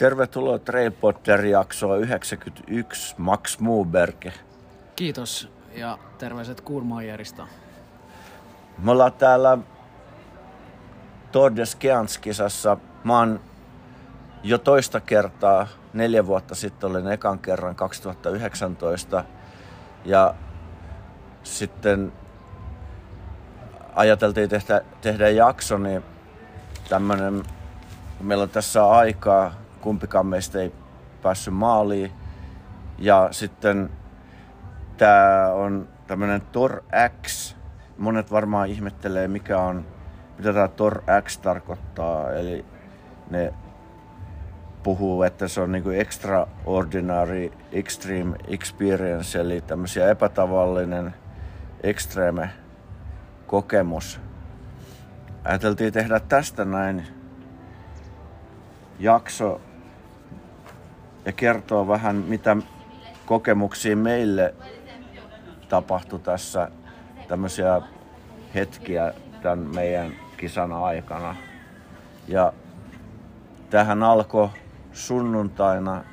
Tervetuloa Trailpotter-jaksoa 91, Max Muuberge. Kiitos ja terveiset Kurmaajerista. Me ollaan täällä Tour de Skians-kisassa. Mä oon jo toista kertaa, neljä vuotta sitten olin ekan kerran 2019. Ja sitten ajateltiin tehdä, tehdä jakso, niin tämmönen, kun meillä on tässä aikaa, kumpikaan meistä ei päässyt maaliin. Ja sitten tää on tämmönen Tor X. Monet varmaan ihmettelee, mikä on, mitä tämä Tor X tarkoittaa. Eli ne puhuu, että se on niinku extraordinary extreme experience, eli tämmöisiä epätavallinen extreme kokemus. Ajateltiin tehdä tästä näin jakso ja kertoa vähän, mitä kokemuksia meille tapahtui tässä tämmöisiä hetkiä tämän meidän kisan aikana. Ja tähän alkoi sunnuntaina.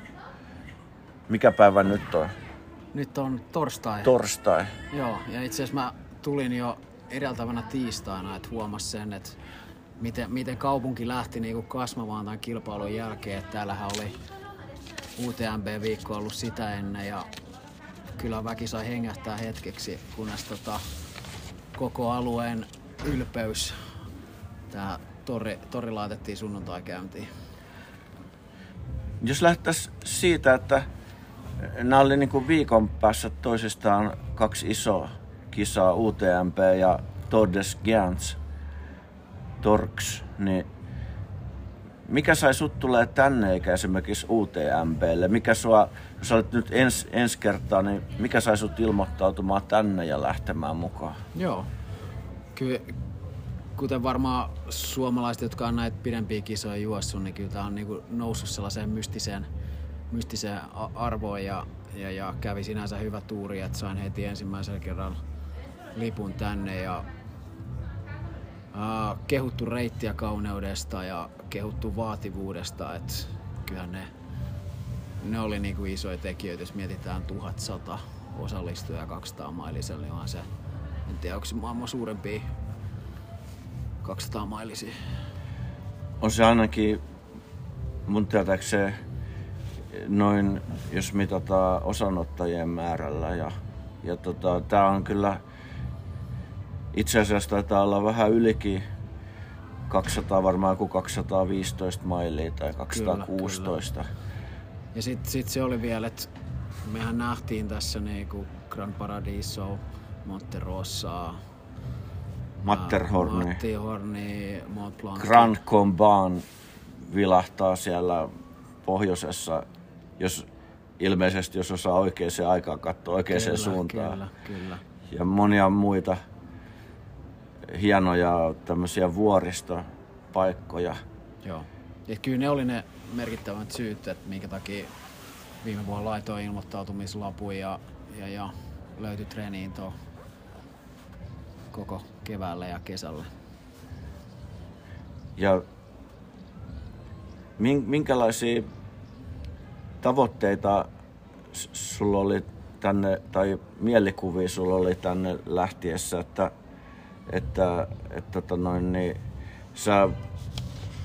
Mikä päivä nyt on? Nyt on torstai. Torstai. Joo, ja itse asiassa mä tulin jo edeltävänä tiistaina, että huomas sen, että miten, miten kaupunki lähti niinku kasvamaan tämän kilpailun jälkeen. Että täällähän oli UTMB-viikko ollut sitä ennen ja kyllä väki sai hengähtää hetkeksi, kunnes tota, koko alueen ylpeys, tämä tori, tori laitettiin sunnuntai käyntiin. Jos lähtäisiin siitä, että nämä oli niin viikon päässä toisistaan kaksi isoa kisaa, UTMP ja Tour de Giants, Torx, niin mikä sai sut tulee tänne eikä esimerkiksi UTMPlle? Mikä sua, jos olet nyt ens, ensi kertaa, niin mikä sai sut ilmoittautumaan tänne ja lähtemään mukaan? Joo. Kyllä, kuten varmaan suomalaiset, jotka on näitä pidempiä kisoja juossut, niin kyllä tämä on niinku noussut sellaiseen mystiseen, mystiseen arvoon ja, ja, ja, kävi sinänsä hyvä tuuri, että sain heti ensimmäisellä kerralla lipun tänne ja kehuttu reittiä kauneudesta ja kehuttu vaativuudesta, että kyllähän ne, ne oli niinku isoja tekijöitä, jos mietitään 1100 osallistujaa 200 mailisella, niin on se, en tiedä onko se maailman suurempi 200 mailisia. On se ainakin mun tietääkseen noin, jos mitataan osanottajien määrällä. Ja, ja tota, tää on kyllä, itse asiassa taitaa olla vähän ylikin 200, varmaan kuin 215 mailia tai 216. Kyllä, kyllä. Ja sitten sit se oli vielä, että mehän nähtiin tässä niinku Gran Paradiso, Monterossa, Matterhorni. Matterhorni, Mont Blanc. Grand Comban vilahtaa siellä pohjoisessa, jos ilmeisesti jos osaa oikeaan aikaan katsoa oikeaan kyllä, suuntaan. Kyllä, kyllä. Ja monia muita hienoja tämmöisiä vuoristopaikkoja. Joo. Ja kyllä ne oli ne merkittävät syyt, että minkä takia viime vuonna laitoin ilmoittautumislapun ja, ja, ja löytyi treeniin tuo koko keväällä ja kesällä. Ja minkälaisia tavoitteita sulla oli tänne, tai mielikuvia sulla oli tänne lähtiessä, että, että, että tota noin, niin, sä,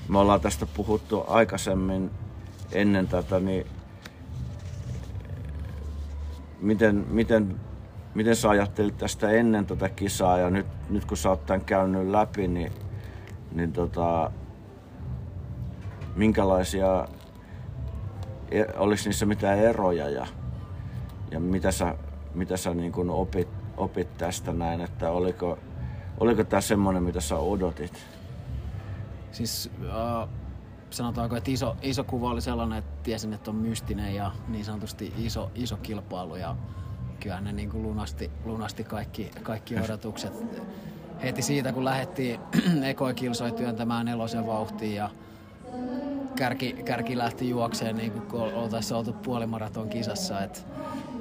me ollaan tästä puhuttu aikaisemmin ennen tätä, niin miten, miten miten sä ajattelit tästä ennen tätä kisaa? Ja nyt, nyt kun sä oot tämän käynyt läpi, niin, niin tota, minkälaisia, e, oliko niissä mitään eroja? Ja, ja mitä sä, mitä sä niin opit, opit tästä näin, että oliko, oliko tämä semmoinen, mitä sä odotit? Siis uh, sanotaanko, että iso, iso kuva oli sellainen, että tiesin, että on mystinen ja niin sanotusti iso, iso kilpailu ja kyllä ne niin kuin lunasti, lunasti kaikki, kaikki odotukset. Heti siitä, kun lähdettiin ekoi kilsoi työntämään nelosen vauhtiin ja kärki, kärki lähti juokseen niin kuin oltaisiin oltu puolimaraton kisassa. Et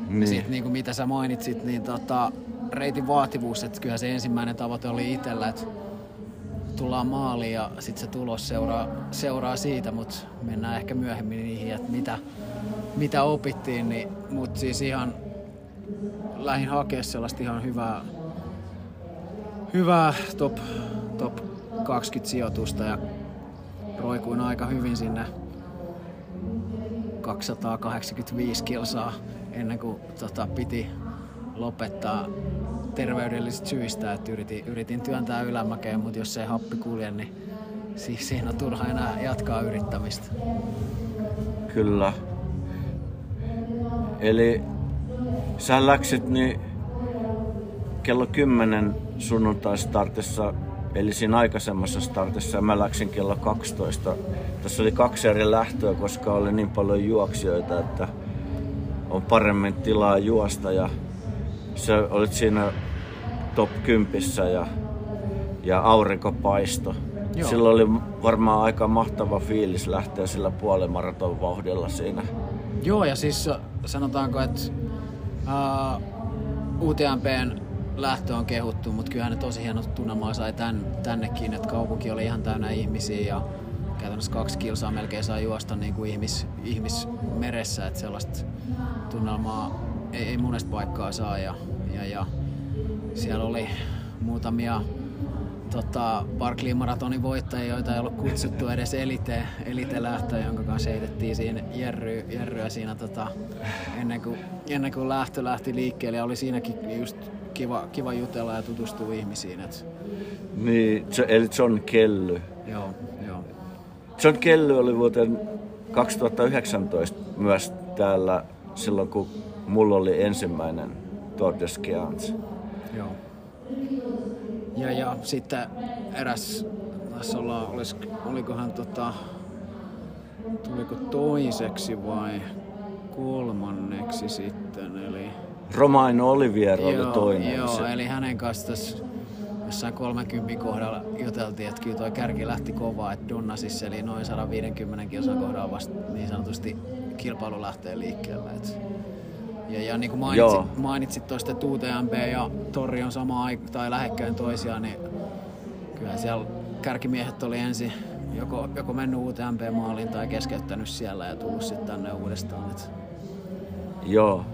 niin. Sit, niin kuin mitä sä mainitsit, niin tota, reitin vaativuus, että kyllä se ensimmäinen tavoite oli itsellä, että tullaan maaliin ja sitten se tulos seuraa, seuraa siitä, mutta mennään ehkä myöhemmin niihin, että mitä, mitä opittiin, niin, mutta siis ihan lähin hakea sellaista ihan hyvää, hyvää top, top 20 sijoitusta ja roikuin aika hyvin sinne 285 kilsaa ennen kuin tota, piti lopettaa terveydellisistä syistä, että yritin, yritin työntää ylämäkeen, mutta jos ei happi kulje, niin siis siinä on turha enää jatkaa yrittämistä. Kyllä. Eli sä läksit niin kello 10 sunnuntai-startissa, eli siinä aikaisemmassa startissa, ja mä läksin kello 12. Tässä oli kaksi eri lähtöä, koska oli niin paljon juoksijoita, että on paremmin tilaa juosta ja sä olit siinä top 10 ja, ja aurinko paisto. Joo. Silloin oli varmaan aika mahtava fiilis lähteä sillä puolen maraton vauhdilla siinä. Joo, ja siis sanotaanko, että uh, UTMPn lähtö on kehuttu, mutta kyllähän ne tosi hienot tunnelmaa sai tän, tännekin, että kaupunki oli ihan täynnä ihmisiä ja käytännössä kaksi kilsaa melkein saa juosta niin kuin ihmis, ihmismeressä, että sellaista tunnelmaa ei, ei monesta paikkaa saa ja, ja, ja siellä oli muutamia tota, Barclay Maratonin voittajia, joita ei ollut kutsuttu edes elite, elite lähtö, jonka kanssa heitettiin siinä jerry, jerryä siinä tota, ennen, kuin, ennen kuin lähtö lähti liikkeelle. Ja oli siinäkin just kiva, kiva jutella ja tutustua ihmisiin. Et... Niin, eli John Kelly. Joo, joo. John Kelly oli vuoteen 2019 myös täällä silloin, kun mulla oli ensimmäinen Tour de. Joo. Ja, ja sitten eräs, tässä ollaan, olis, olikohan tota, tuliko toiseksi vai kolmanneksi sitten, eli... Romain Olivier oli joo, toinen. Joo, se. eli hänen kanssa tässä jossain 30 kohdalla juteltiin, että kyllä tuo kärki lähti kovaa, että Dunnasissa eli noin 150 kilsan kohdalla vasta niin sanotusti kilpailu lähtee liikkeelle. Että ja, ja niin kuin mainitsit, mainitsit tuosta, että UTMP ja Torri on sama aika, tai lähekkäin toisiaan, niin kyllä siellä kärkimiehet oli ensin joko, joko mennyt UTMP-maaliin tai keskeyttänyt siellä ja tullut sitten tänne uudestaan. Et. Joo.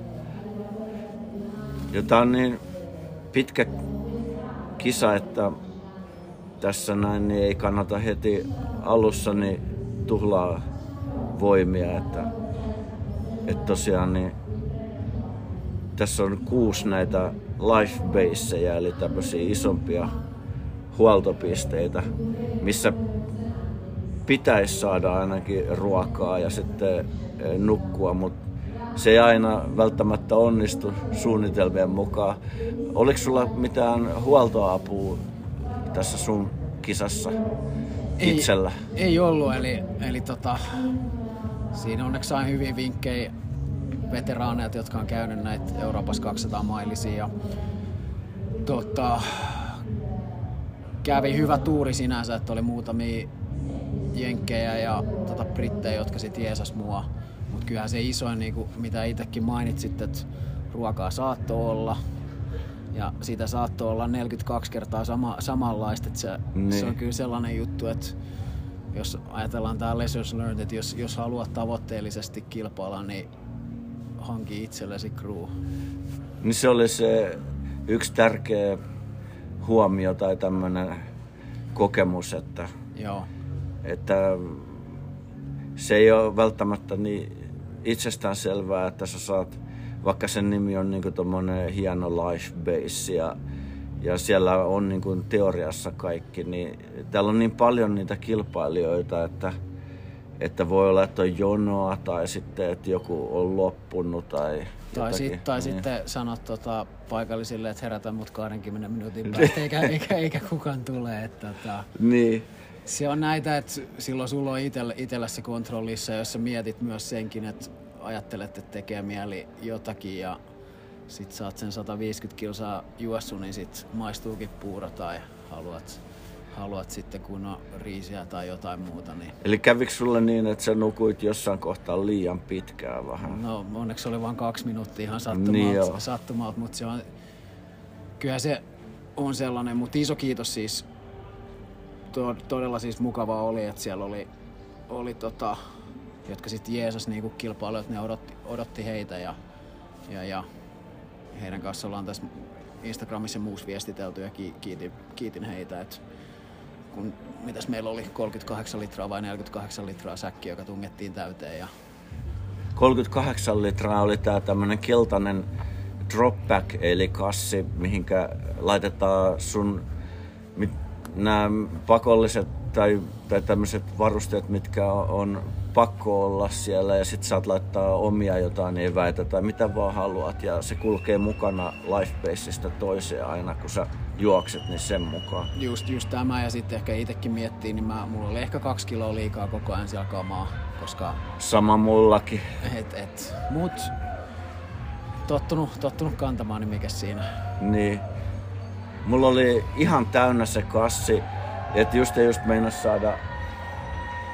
Ja tää on niin pitkä kisa, että tässä näin niin ei kannata heti alussa niin tuhlaa voimia, että, että tosiaan niin tässä on kuusi näitä life baseja, eli tämmöisiä isompia huoltopisteitä, missä pitäisi saada ainakin ruokaa ja sitten eh, nukkua, mutta se ei aina välttämättä onnistu suunnitelmien mukaan. Oliko sulla mitään huoltoapua tässä sun kisassa ei, itsellä? Ei ollut, eli, eli tota, siinä onneksi sain hyviä vinkkejä veteraaneilta, jotka on käynyt näitä Euroopassa 200 mailisia. Ja, tota, kävi hyvä tuuri sinänsä, että oli muutamia jenkkejä ja tota, brittejä, jotka sitten jeesas mua. Mutta kyllähän se isoin, niin kuin, mitä itsekin mainitsit, että ruokaa saattoi olla. Ja siitä saattoi olla 42 kertaa sama, samanlaista. Että se, niin. se on kyllä sellainen juttu, että jos ajatellaan tämä lessons learned, että jos, jos haluat tavoitteellisesti kilpailla, niin hanki itsellesi crew. Niin se oli se yksi tärkeä huomio tai tämmöinen kokemus, että, Joo. että se ei ole välttämättä niin itsestään selvää, että sä saat, vaikka sen nimi on niin tuommoinen hieno life base ja, ja siellä on niin kuin teoriassa kaikki, niin täällä on niin paljon niitä kilpailijoita, että – että voi olla, että on jonoa tai sitten, että joku on loppunut tai tai, sit, tai niin. sitten sanot tota, paikallisille, että herätä mut 20 minuutin päästä, eikä, eikä, eikä kukaan tule. Että, tota, niin. Se on näitä, että silloin sulla on itellä, itellä se kontrollissa, jos sä mietit myös senkin, että ajattelet, että tekee mieli jotakin ja sit saat sen 150 kilsaa juossu, niin sit maistuukin puuro tai haluat haluat sitten kunnon riisiä tai jotain muuta. Niin... Eli kävikö sulle niin, että sä nukuit jossain kohtaa liian pitkään vähän? No onneksi oli vain kaksi minuuttia ihan sattumalta, niin sattumalta mutta se on, kyllä se on sellainen, mutta iso kiitos siis to, todella siis mukava oli, että siellä oli, oli tota, jotka sitten Jeesus niinku kilpailijat, ne odotti, odotti heitä ja, ja, ja heidän kanssa ollaan tässä Instagramissa ja muussa viestitelty ja kiitin, kiitin heitä, että kun mitäs meillä oli 38 litraa vai 48 litraa säkki, joka tungettiin täyteen ja 38 litraa oli tää tämmönen keltainen dropback eli kassi, mihinkä laitetaan sun mit, nämä pakolliset tai, tai tämmöiset varusteet, mitkä on pakko olla siellä ja sit saat laittaa omia jotain eväitä tai mitä vaan haluat ja se kulkee mukana Lifebaseista toiseen aina kun sä juokset, niin sen mukaan. Just, just tämä ja sitten ehkä itsekin miettii, niin mä, mulla oli ehkä kaksi kiloa liikaa koko ajan siellä kamaa, koska... Sama mullakin. Et, et, mut tottunut, tottunut kantamaan, niin mikä siinä? Niin. Mulla oli ihan täynnä se kassi, että just ja just meinas saada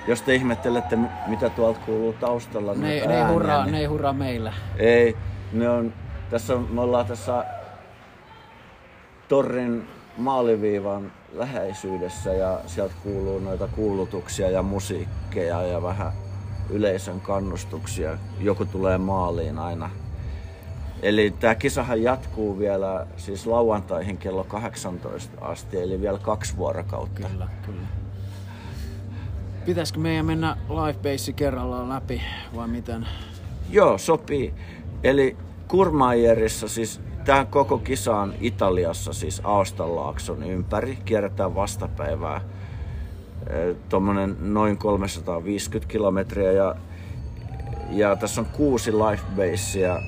jos te ihmettelette, mitä tuolta kuuluu taustalla, ne, ne, ääniä, ei hurraa, niin... ne ei hurraa meillä. Ei, ne on, tässä on, me ollaan tässä torrin maaliviivan läheisyydessä ja sieltä kuuluu noita kuulutuksia ja musiikkeja ja vähän yleisön kannustuksia. Joku tulee maaliin aina. Eli tämä kisahan jatkuu vielä siis lauantaihin kello 18 asti, eli vielä kaksi vuorokautta. Kyllä, kyllä. Pitäisikö meidän mennä Lifebase kerrallaan läpi vai miten? Joo, sopii. Eli Kurmajerissa siis tämä koko kisa on Italiassa, siis Aastanlaakson ympäri. Kierretään vastapäivää tuommoinen noin 350 kilometriä ja, ja tässä on kuusi lifebasea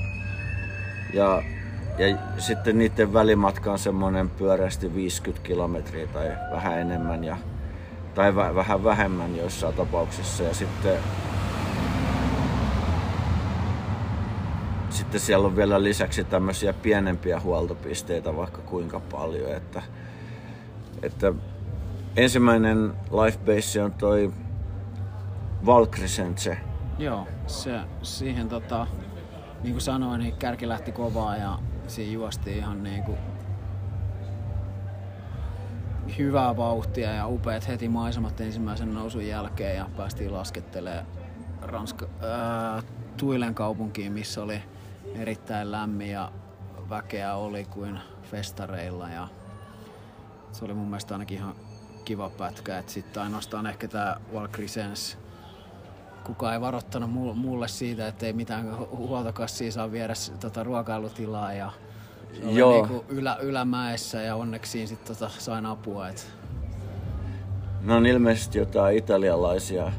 ja, ja sitten niiden välimatka on semmoinen pyöreästi 50 kilometriä tai vähän enemmän ja tai vähän vähemmän joissain tapauksissa. Ja sitten, sitten siellä on vielä lisäksi tämmöisiä pienempiä huoltopisteitä vaikka kuinka paljon. Että, että ensimmäinen lifebase on toi Valkrisense. Joo, se, siihen tota, niin kuin sanoin, niin kärki lähti kovaa ja siinä juosti ihan niin kuin hyvää vauhtia ja upeat heti maisemat ensimmäisen nousun jälkeen ja päästiin laskettelemaan Ranska, ää, Tuilen kaupunkiin, missä oli erittäin lämmin ja väkeä oli kuin festareilla ja se oli mun mielestä ainakin ihan kiva pätkä. Sitten ainoastaan ehkä tämä Valkrisens, kukaan ei varoittanut mulle siitä, että ei mitään huoltokassia saa viedä tota ruokailutilaa ja se oli Joo. Niinku ylä, ylämäessä ja onneksi sitten tota sain apua. Et. Ne on ilmeisesti jotain italialaisia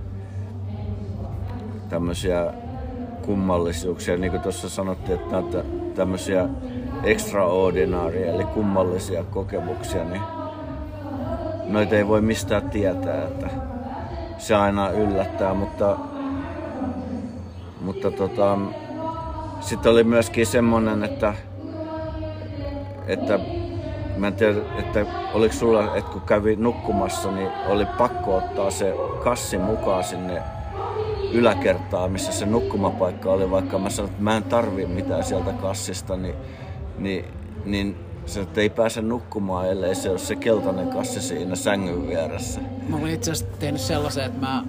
tämmöisiä kummallisuuksia, niin kuin tuossa sanottiin, että näitä tämmöisiä extraordinaaria, eli kummallisia kokemuksia, niin noita ei voi mistään tietää, että se aina yllättää, mutta, mutta tota, sitten oli myöskin semmonen, että että mä en tiedä, että oliko sulla, että kun kävi nukkumassa, niin oli pakko ottaa se kassi mukaan sinne yläkertaan, missä se nukkumapaikka oli, vaikka mä sanoin, että mä en tarvi mitään sieltä kassista, niin, niin, niin se että ei pääse nukkumaan, ellei se ole se keltainen kassi siinä sängyn vieressä. Mä olin itse asiassa tehnyt sellaisen, että mä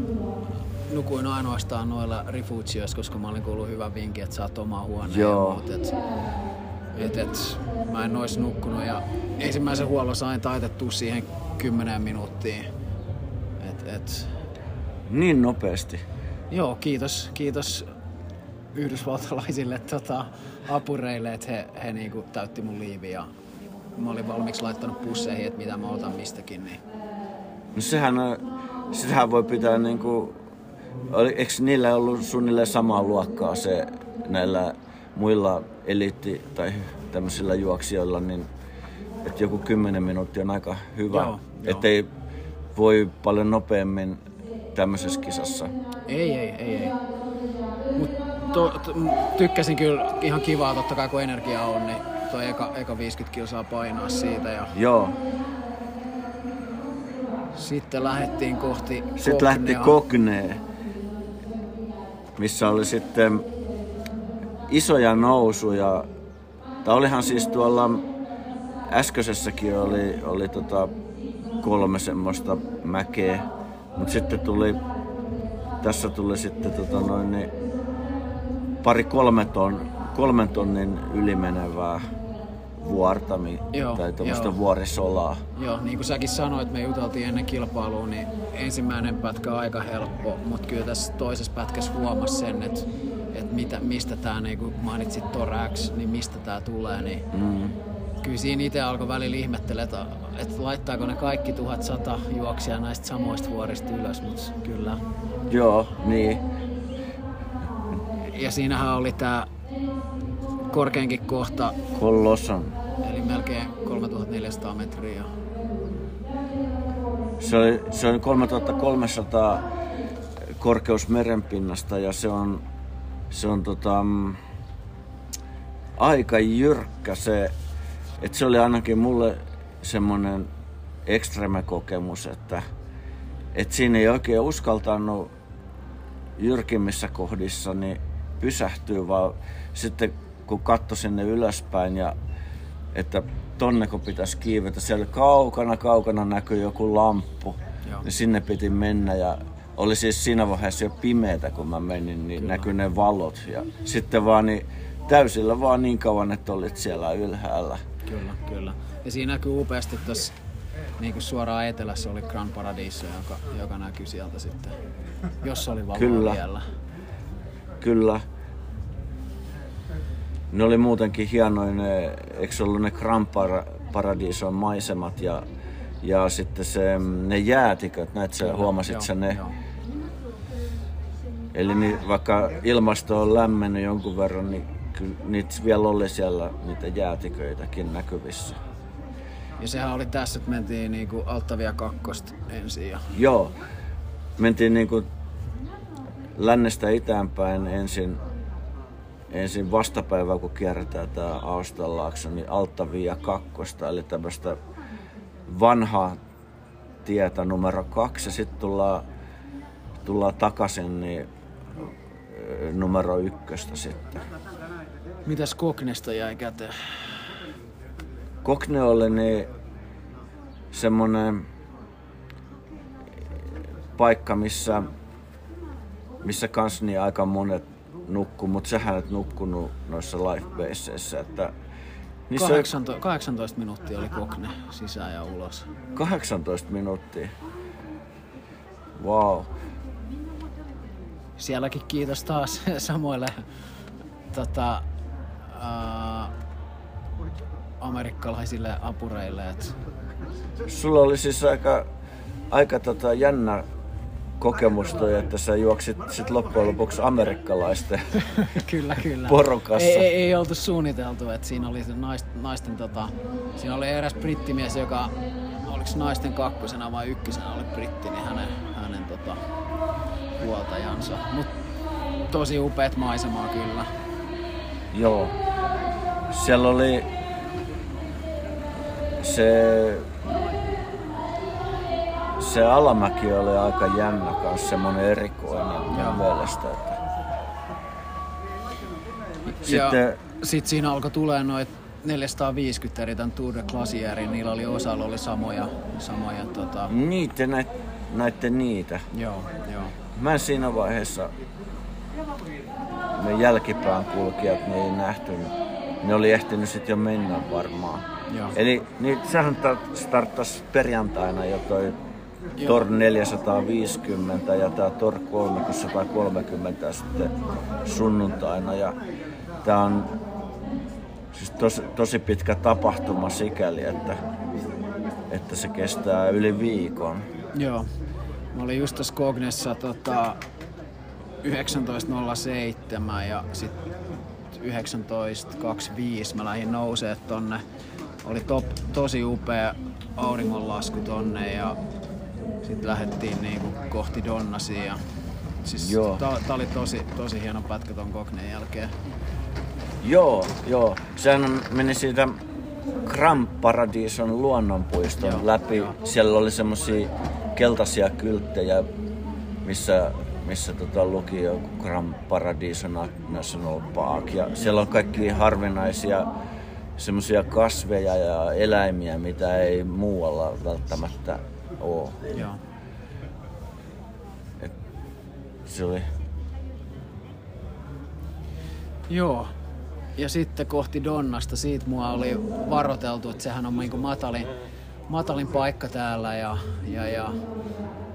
nukuin ainoastaan noilla refugioissa, koska mä olin kuullut hyvän vinkin, että saat omaa huoneen Joo. ja muut. Et et, et, mä en ois nukkunut ja ensimmäisen huollon sain taitettua siihen 10 minuuttiin. Et, et. Niin nopeasti? Joo, kiitos, kiitos yhdysvaltalaisille tota, apureille, että he, he niinku täytti mun liivi ja mä olin valmiiksi laittanut pusseihin, että mitä mä otan mistäkin. Niin. No sehän, sehän voi pitää niinku, eikö niillä ollut suunnilleen samaa luokkaa se näillä muilla eliitti- tai tämmöisillä juoksijoilla, niin että joku 10 minuuttia on aika hyvä. Joo, että ei voi paljon nopeammin tämmöisessä kisassa. Ei, ei, ei, ei. Mut to, to, tykkäsin kyllä ihan kivaa totta kai kun energia on, niin toi eka, eka 50 kilsaa painaa siitä. Ja... Joo. Sitten lähdettiin kohti Sitten lähti Koknea, missä oli sitten isoja nousuja. Tai olihan siis tuolla äskeisessäkin oli, oli tota, kolme semmoista mäkeä. Mutta sitten tuli, tässä tuli sitten tota noin, niin pari kolme ton, kolmen tonnin ylimenevää vuortami Joo, tai tuommoista vuorisolaa. Joo, niin kuin säkin sanoit, me juteltiin ennen kilpailua, niin ensimmäinen pätkä aika helppo, mutta kyllä tässä toisessa pätkässä huomasi sen, että, että mitä, mistä tämä, niin kuin mainitsit Torax, niin mistä tämä tulee, niin Mm. Kyllä siinä itse alkoi välillä ihmettellä, että, että laittaako ne kaikki 1100 juoksia näistä samoista vuorista ylös, mutta kyllä. Joo, niin. Ja siinähän oli tämä korkeinkin kohta, Kollosan. eli melkein 3400 metriä. Se oli, se oli 3300 korkeus merenpinnasta ja se on, se on tota, mm, aika jyrkkä se, että se oli ainakin mulle semmoinen ekstreme kokemus, että, että siinä ei oikein uskaltanut jyrkimmissä kohdissa niin pysähtyy, vaan sitten kun katsoi sinne ylöspäin ja että tonne kun pitäisi kiivetä, siellä kaukana kaukana näkyy joku lamppu, Joo. niin sinne piti mennä ja oli siis siinä vaiheessa jo pimeätä, kun mä menin, niin näkyi ne valot. Ja sitten vaan niin, täysillä vaan niin kauan, että olit siellä ylhäällä. Kyllä, kyllä. Ja siinä näkyy upeasti tuossa niin kuin suoraan etelässä oli Grand Paradiso, joka, joka näkyy sieltä sitten, jos oli valoa Kyllä. vielä. Kyllä. Ne oli muutenkin hienoja ne, eikö ollut ne Grand Par- Paradison maisemat ja, ja sitten se, ne jäätiköt, näet sä, huomasit Joo, sä ne? joo. Eli niin, vaikka ilmasto on lämmennyt jonkun verran, niin kyllä niitä vielä oli siellä niitä jäätiköitäkin näkyvissä. Ja sehän oli tässä, että mentiin niinku Altavia kakkosta ensin. Ja, Joo, mentiin niinku lännestä itäänpäin ensin, ensin vastapäivää, kun kierretään tää Austanlaakso, niin Altavia kakkosta, eli tämmöistä vanhaa tietä numero kaksi, ja sitten tullaan, tullaan takaisin niin numero ykköstä sitten. Mitäs Koknesta jäi käteen? Kokne oli niin semmonen paikka, missä, missä kans niin aika monet nukkuu, mutta sähän et nukkunut noissa lifebaseissa, että oli 18, 18 minuuttia oli Kokne sisään ja ulos. 18 minuuttia. Wow. Sielläkin kiitos taas samoille tota, ää, amerikkalaisille apureille. Et, Sulla oli siis aika, aika tota jännä kokemus toi, että sä juoksit sit loppujen lopuksi amerikkalaisten kyllä, kyllä. Porukassa. Ei, ei, ei oltu suunniteltu, että siinä oli se naisten, naisten tota, siinä oli eräs brittimies, joka oliko naisten kakkosena vai ykkösenä oli britti, niin hänen, hänen tota, huoltajansa. Mut tosi upeat maisemaa kyllä. Joo. Siellä oli se, se alamäki oli aika jännä kanssa, semmonen erikoinen mun mielestä. Että. Sitten, Ja sit siinä alkoi tulee noin 450 eri tämän Tour de Glacieri, niillä oli osalla oli samoja, samoja tota, niitä näit, näitte niitä. joo, joo. Mä en siinä vaiheessa, ne jälkipään kulkijat, ne ei nähty. Ne oli ehtinyt sit jo mennä varmaan. Joo. Eli niin, sehän ta- starttasi perjantaina jo toi Tor 450 ja tää Tor 330 sitten sunnuntaina. Ja tää on siis tosi, tosi pitkä tapahtuma sikäli, että, että se kestää yli viikon. Joo. Mä olin just tässä Kognessa tota, 19.07 ja sitten 19.25 mä lähdin nousee tonne. Oli top, tosi upea auringonlasku tonne ja sitten lähdettiin niinku kohti Donnasia. Ja siis Joo. tää, tää oli tosi, tosi hieno pätkä ton Kognen jälkeen. Joo, joo. Sehän meni siitä Grand Paradison luonnonpuiston Joo, läpi. joo. Siellä oli semmosia keltaisia kylttejä, missä, missä tota luki joku Grand Paradiso National Park. Ja siellä on kaikki harvinaisia semmoisia kasveja ja eläimiä, mitä ei muualla välttämättä ole. Joo. Et se oli Joo. Ja sitten kohti Donnasta, siitä mua oli varoteltu, että sehän on niinku matalin, matalin paikka täällä ja, ja, ja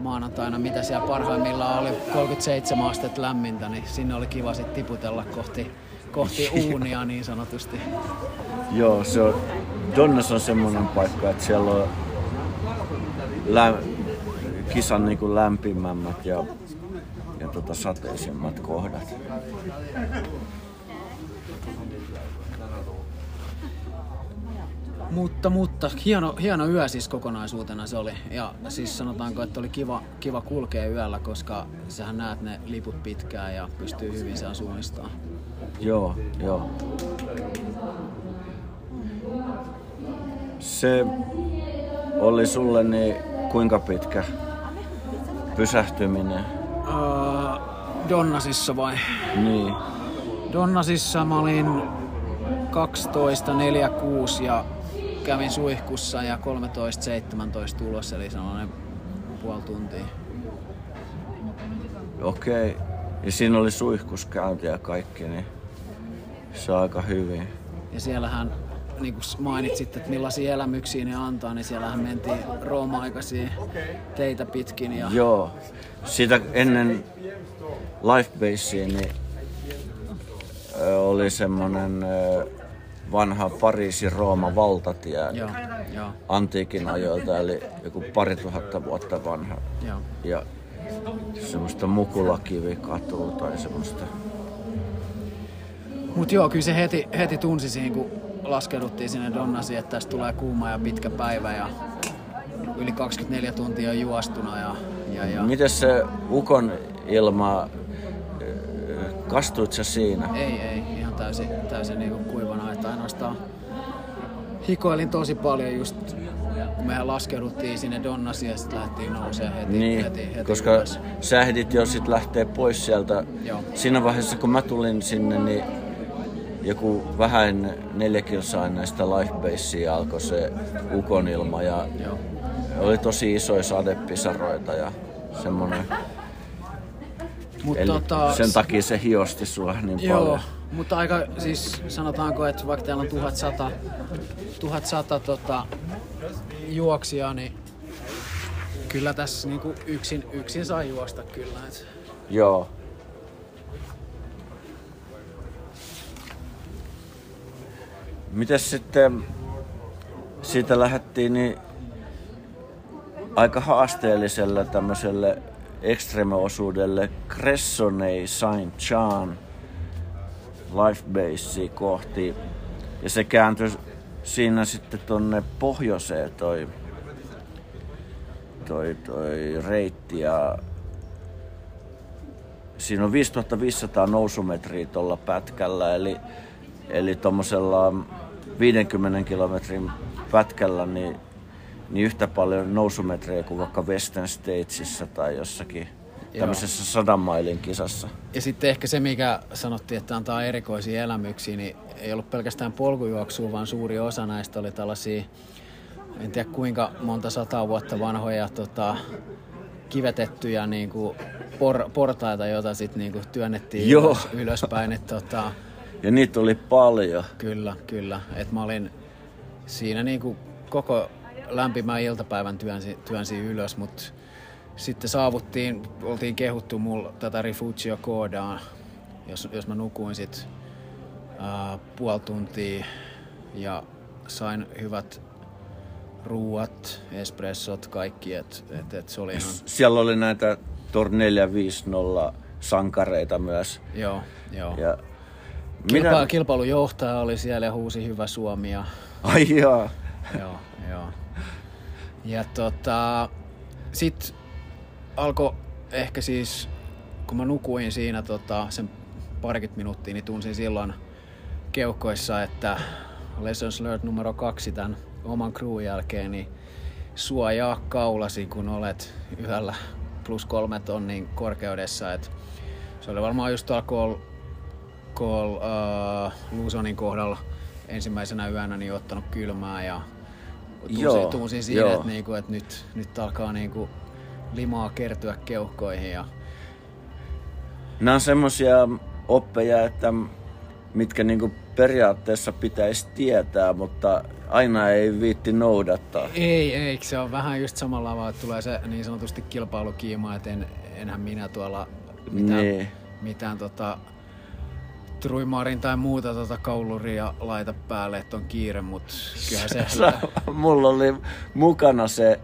maanantaina, mitä siellä parhaimmillaan oli 37 astetta lämmintä, niin sinne oli kiva sitten tiputella kohti, kohti uunia niin sanotusti. Joo, se on, Donnas on semmoinen paikka, että siellä on lä, kisan niin kuin lämpimämmät ja, ja tota sateisimmat kohdat. Mutta, mutta hieno, hieno yö siis kokonaisuutena se oli. Ja siis sanotaanko, että oli kiva, kiva kulkea yöllä, koska sähän näet ne liput pitkään ja pystyy hyvin sen suunnistaa. Joo, joo. Se oli sulle niin kuinka pitkä pysähtyminen? Öö, Donnasissa vai? Niin. Donnasissa mä olin 12, 4, 6 ja kävin suihkussa ja 13, 17 ulos, eli sellainen puoli tuntia. Okei. Ja siinä oli suihkuskäynti ja kaikki, niin se on aika hyvin. Ja siellähän, niin kuin mainitsit, että millaisia elämyksiä ne antaa, niin siellähän mentiin Rooma-aikaisia teitä pitkin. Ja... Joo. Sitä ennen Lifebasea niin oli semmonen vanha Pariisin Rooma valtatie Joo, joo, antiikin ajoilta, eli joku pari tuhatta vuotta vanha. joo. Ja semmoista mukulakivikatua tai semmoista. Mut joo, kyllä se heti, heti tunsi siinä, kun laskeuduttiin sinne Donnasiin, että tästä tulee kuuma ja pitkä päivä ja yli 24 tuntia juostuna ja, ja, ja Miten se ukon ilma, ö, kastuit sä siinä? ei, ei, ihan täysin, täysin niinku kuivana, että ainoastaan hikoilin tosi paljon just kun mehän laskeuduttiin sinne Donnasiin ja sitten lähdettiin nousee heti, Niin, heti, heti koska ylös. sä ehdit jo sit lähteä pois sieltä. Joo. Siinä vaiheessa kun mä tulin sinne, niin joku vähän neljä kilsaa ennen sitä lifebasea alkoi se ukonilma ja Joo. oli tosi isoja sadepisaroita ja semmonen. Mut Eli tota, sen takia se hiosti sua niin Joo, paljon. Mutta aika siis sanotaanko, että vaikka täällä on 1100, 1100 tota, juoksijaa, niin kyllä tässä niinku yksin, yksin saa juosta kyllä. Et. Joo. Mites sitten siitä lähdettiin niin aika haasteelliselle tämmöiselle extreme-osuudelle Cressoney Saint Jean Lifebase kohti. Ja se kääntyi siinä sitten tonne pohjoiseen toi, toi, toi reitti ja siinä on 5500 nousumetriä tuolla pätkällä, eli, eli tuommoisella 50 kilometrin pätkällä niin, niin yhtä paljon nousumetrejä kuin vaikka Western Statesissa tai jossakin tämmöisessä sadan mailin kisassa. Ja sitten ehkä se, mikä sanottiin, että antaa erikoisia elämyksiä, niin ei ollut pelkästään polkujuoksua, vaan suuri osa näistä oli tällaisia, en tiedä kuinka monta sataa vuotta vanhoja tota, kivetettyjä niin kuin por, portaita, joita sitten niin kuin työnnettiin Joo. ylös, ylöspäin. Että, tota, Ja niitä oli paljon. Kyllä, kyllä. Et mä olin siinä niinku koko lämpimän iltapäivän työnsi, työnsi ylös, mutta sitten saavuttiin, oltiin kehuttu mulla tätä Refugio Koodaa, jos, jos mä nukuin sit ää, puoli tuntia ja sain hyvät ruuat, espressot, kaikki, et, et, et se oli ihan, Siellä oli näitä Tor 450 sankareita myös. joo, joo. Ja Kilpa, minä... kilpailujohtaja oli siellä ja huusi hyvä Suomi ja Ai jaa. joo, joo. Ja tota, sit alkoi ehkä siis, kun mä nukuin siinä tota, sen parikymmentä minuuttia, niin tunsin silloin keuhkoissa, että lessons learned numero kaksi tämän oman crew jälkeen, niin suojaa kaulasi, kun olet yhdellä plus kolme tonnin korkeudessa. Et se oli varmaan just tuolla Cole, Cole uh, Lusonin kohdalla ensimmäisenä yönä niin ottanut kylmää ja Joo, tunsin, tunsin siinä, että, niinku, että nyt, nyt alkaa niinku limaa kertyä keuhkoihin ja Nämä on semmoisia oppeja, että mitkä niinku periaatteessa pitäisi tietää, mutta aina ei viitti noudattaa. Ei, ei, se on vähän just samalla tavalla, että tulee se niin sanotusti kilpailukiima, että en, enhän minä tuolla mitään, Niin. mitään tota, truimaarin tai muuta tota kauluria laita päälle, että on kiire, mutta kyllähän se... Mulla oli mukana se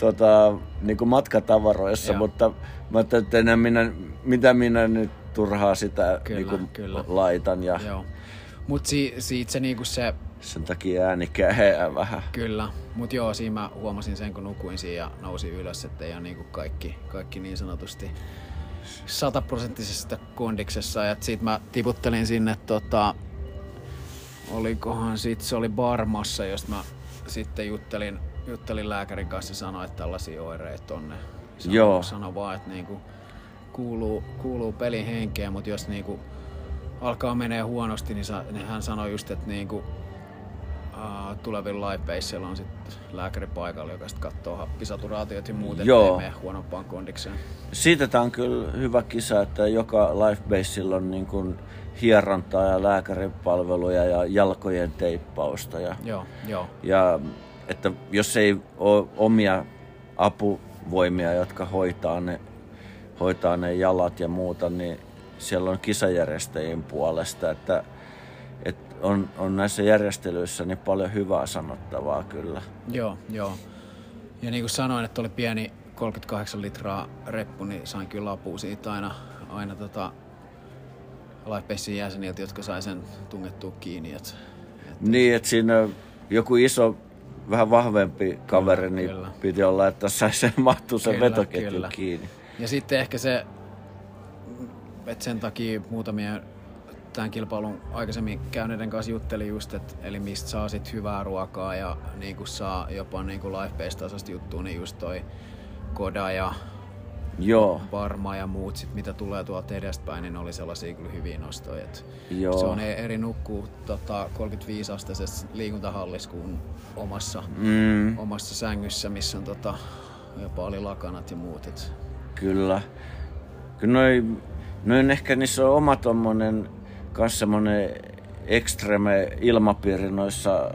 tota, niinku matkatavaroissa, Joo. mutta mä ajattelin, että enää minä, mitä minä nyt turhaa sitä Kyllä, niinku kyllä. laitan ja Joo. Mut si, siitä se niinku se, sen takia ääni käheää vähän. kyllä. Mut joo, siinä mä huomasin sen, kun nukuin siinä ja nousin ylös, että ei ole niinku kaikki, kaikki niin sanotusti sataprosenttisessa kondiksessa. Ja sit mä tiputtelin sinne tota, olikohan sit, se oli Barmassa, josta mä sitten juttelin, juttelin lääkärin kanssa ja sanoin, että tällaisia oireita on ne. Sano, Joo. Sano vaan, että niinku kuuluu, kuuluu pelin henkeen, mutta jos niinku alkaa menee huonosti, niin, sa, niin hän sanoi just, että niinku, uh, tulevilla livebaseilla on sitten lääkäri paikalla, joka sitten katsoo happisaturaatiot ja muut, ettei Joo. mene huonompaan kondikseen. Siitä tää on kyllä hyvä kisa, että joka lifebaseilla on niin kuin hierontaa ja lääkäripalveluja ja jalkojen teippausta. Ja, Joo, joo. ja että jos ei ole omia apuvoimia, jotka hoitaa ne, hoitaa ne jalat ja muuta, niin siellä on kisajärjestäjien puolesta, että, että on, on näissä järjestelyissä niin paljon hyvää sanottavaa kyllä. Joo, joo. Ja niin kuin sanoin, että oli pieni 38 litraa reppu, niin sain kyllä apua siitä aina, aina tota Lifebasein jäseniltä, jotka sai sen tungettua kiinni. Et, Niin, että siinä joku iso, vähän vahvempi kaveri, niin kyllä. piti olla, että sai sen mahtuu sen Kyllä, vetoketju kyllä. kiinni. ja sitten ehkä se, että sen takia muutamia tämän kilpailun aikaisemmin käyneiden kanssa jutteli just, että eli mistä saa sit hyvää ruokaa ja niin kuin saa jopa niin kuin Lifebase-tasosta juttua, niin just toi Koda ja Joo, Varma ja muut, sit, mitä tulee tuolta edespäin, niin oli sellaisia kyllä hyviä nostoja. Et Joo. Se on e- eri nukkuu tota, 35-asteisessa liikuntahallissa kuin omassa, mm, omassa sängyssä, missä on tota, jopa oli lakanat ja muut. Et, kyllä. Kyllä noin, noin ehkä niissä on oma tommonen, kans semmonen ekstreme ilmapiiri noissa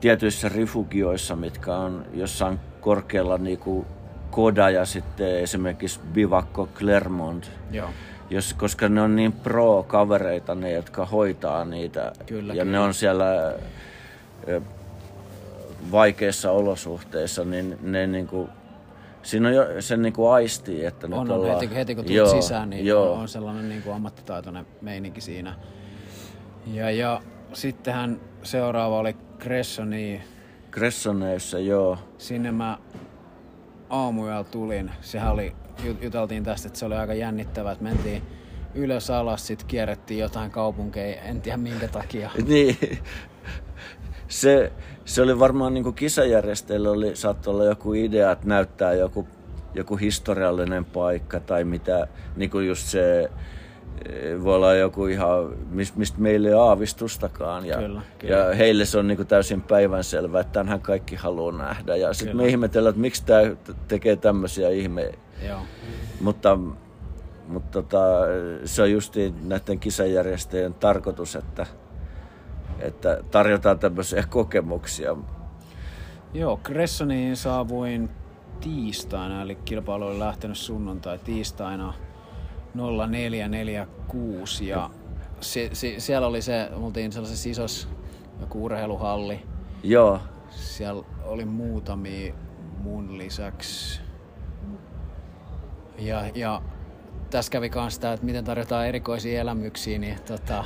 tietyissä rifugioissa, mitkä on jossain korkealla niinku Koda ja sitten esimerkiksi Bivakko Clermont. joo, Jos, koska ne on niin pro-kavereita ne, jotka hoitaa niitä. Kyllä, ja kyllä. ne on siellä vaikeissa olosuhteissa, niin ne niinku, siinä on jo se niinku aistii, että nyt on, on ollaan... heti, heti kun tulet Joo, sisään, niin joo. on sellainen niin kuin ammattitaitoinen meininki siinä. Ja, ja sittenhän seuraava oli Cressoni. Cressoneissa, joo. Sinne mä aamuyöllä tulin. Sehän oli, jut- juteltiin tästä, että se oli aika jännittävää, että mentiin ylös alas, sitten kierrettiin jotain kaupunkeja, en tiedä minkä takia. Niin. Se, se oli varmaan niin kisajärjestäjillä oli, saattoi olla joku idea, että näyttää joku, joku historiallinen paikka tai mitä, niin kuin just se voi olla joku ihan, mis- mistä meillä ei ole aavistustakaan. Ja, Kyllä, kyllä. ja heille se on niin kuin täysin päivänselvää, että tämänhän kaikki haluaa nähdä. Ja sitten me ihmetellään, että miksi tämä tekee tämmöisiä ihme. Joo, Mutta, mutta tota, se on justiin näiden kisajärjestäjien tarkoitus, että, että tarjotaan tämmöisiä kokemuksia. Joo Cressoniin saavuin tiistaina, eli kilpailu oli lähtenyt sunnuntai tiistaina 0446 ja se, se, siellä oli se, me oltiin sellaisessa isossa joku urheiluhalli. Joo, Siellä oli muutamia mun lisäksi. Ja, ja tässä kävi myös sitä, että miten tarjotaan erikoisia elämyksiä, niin tota,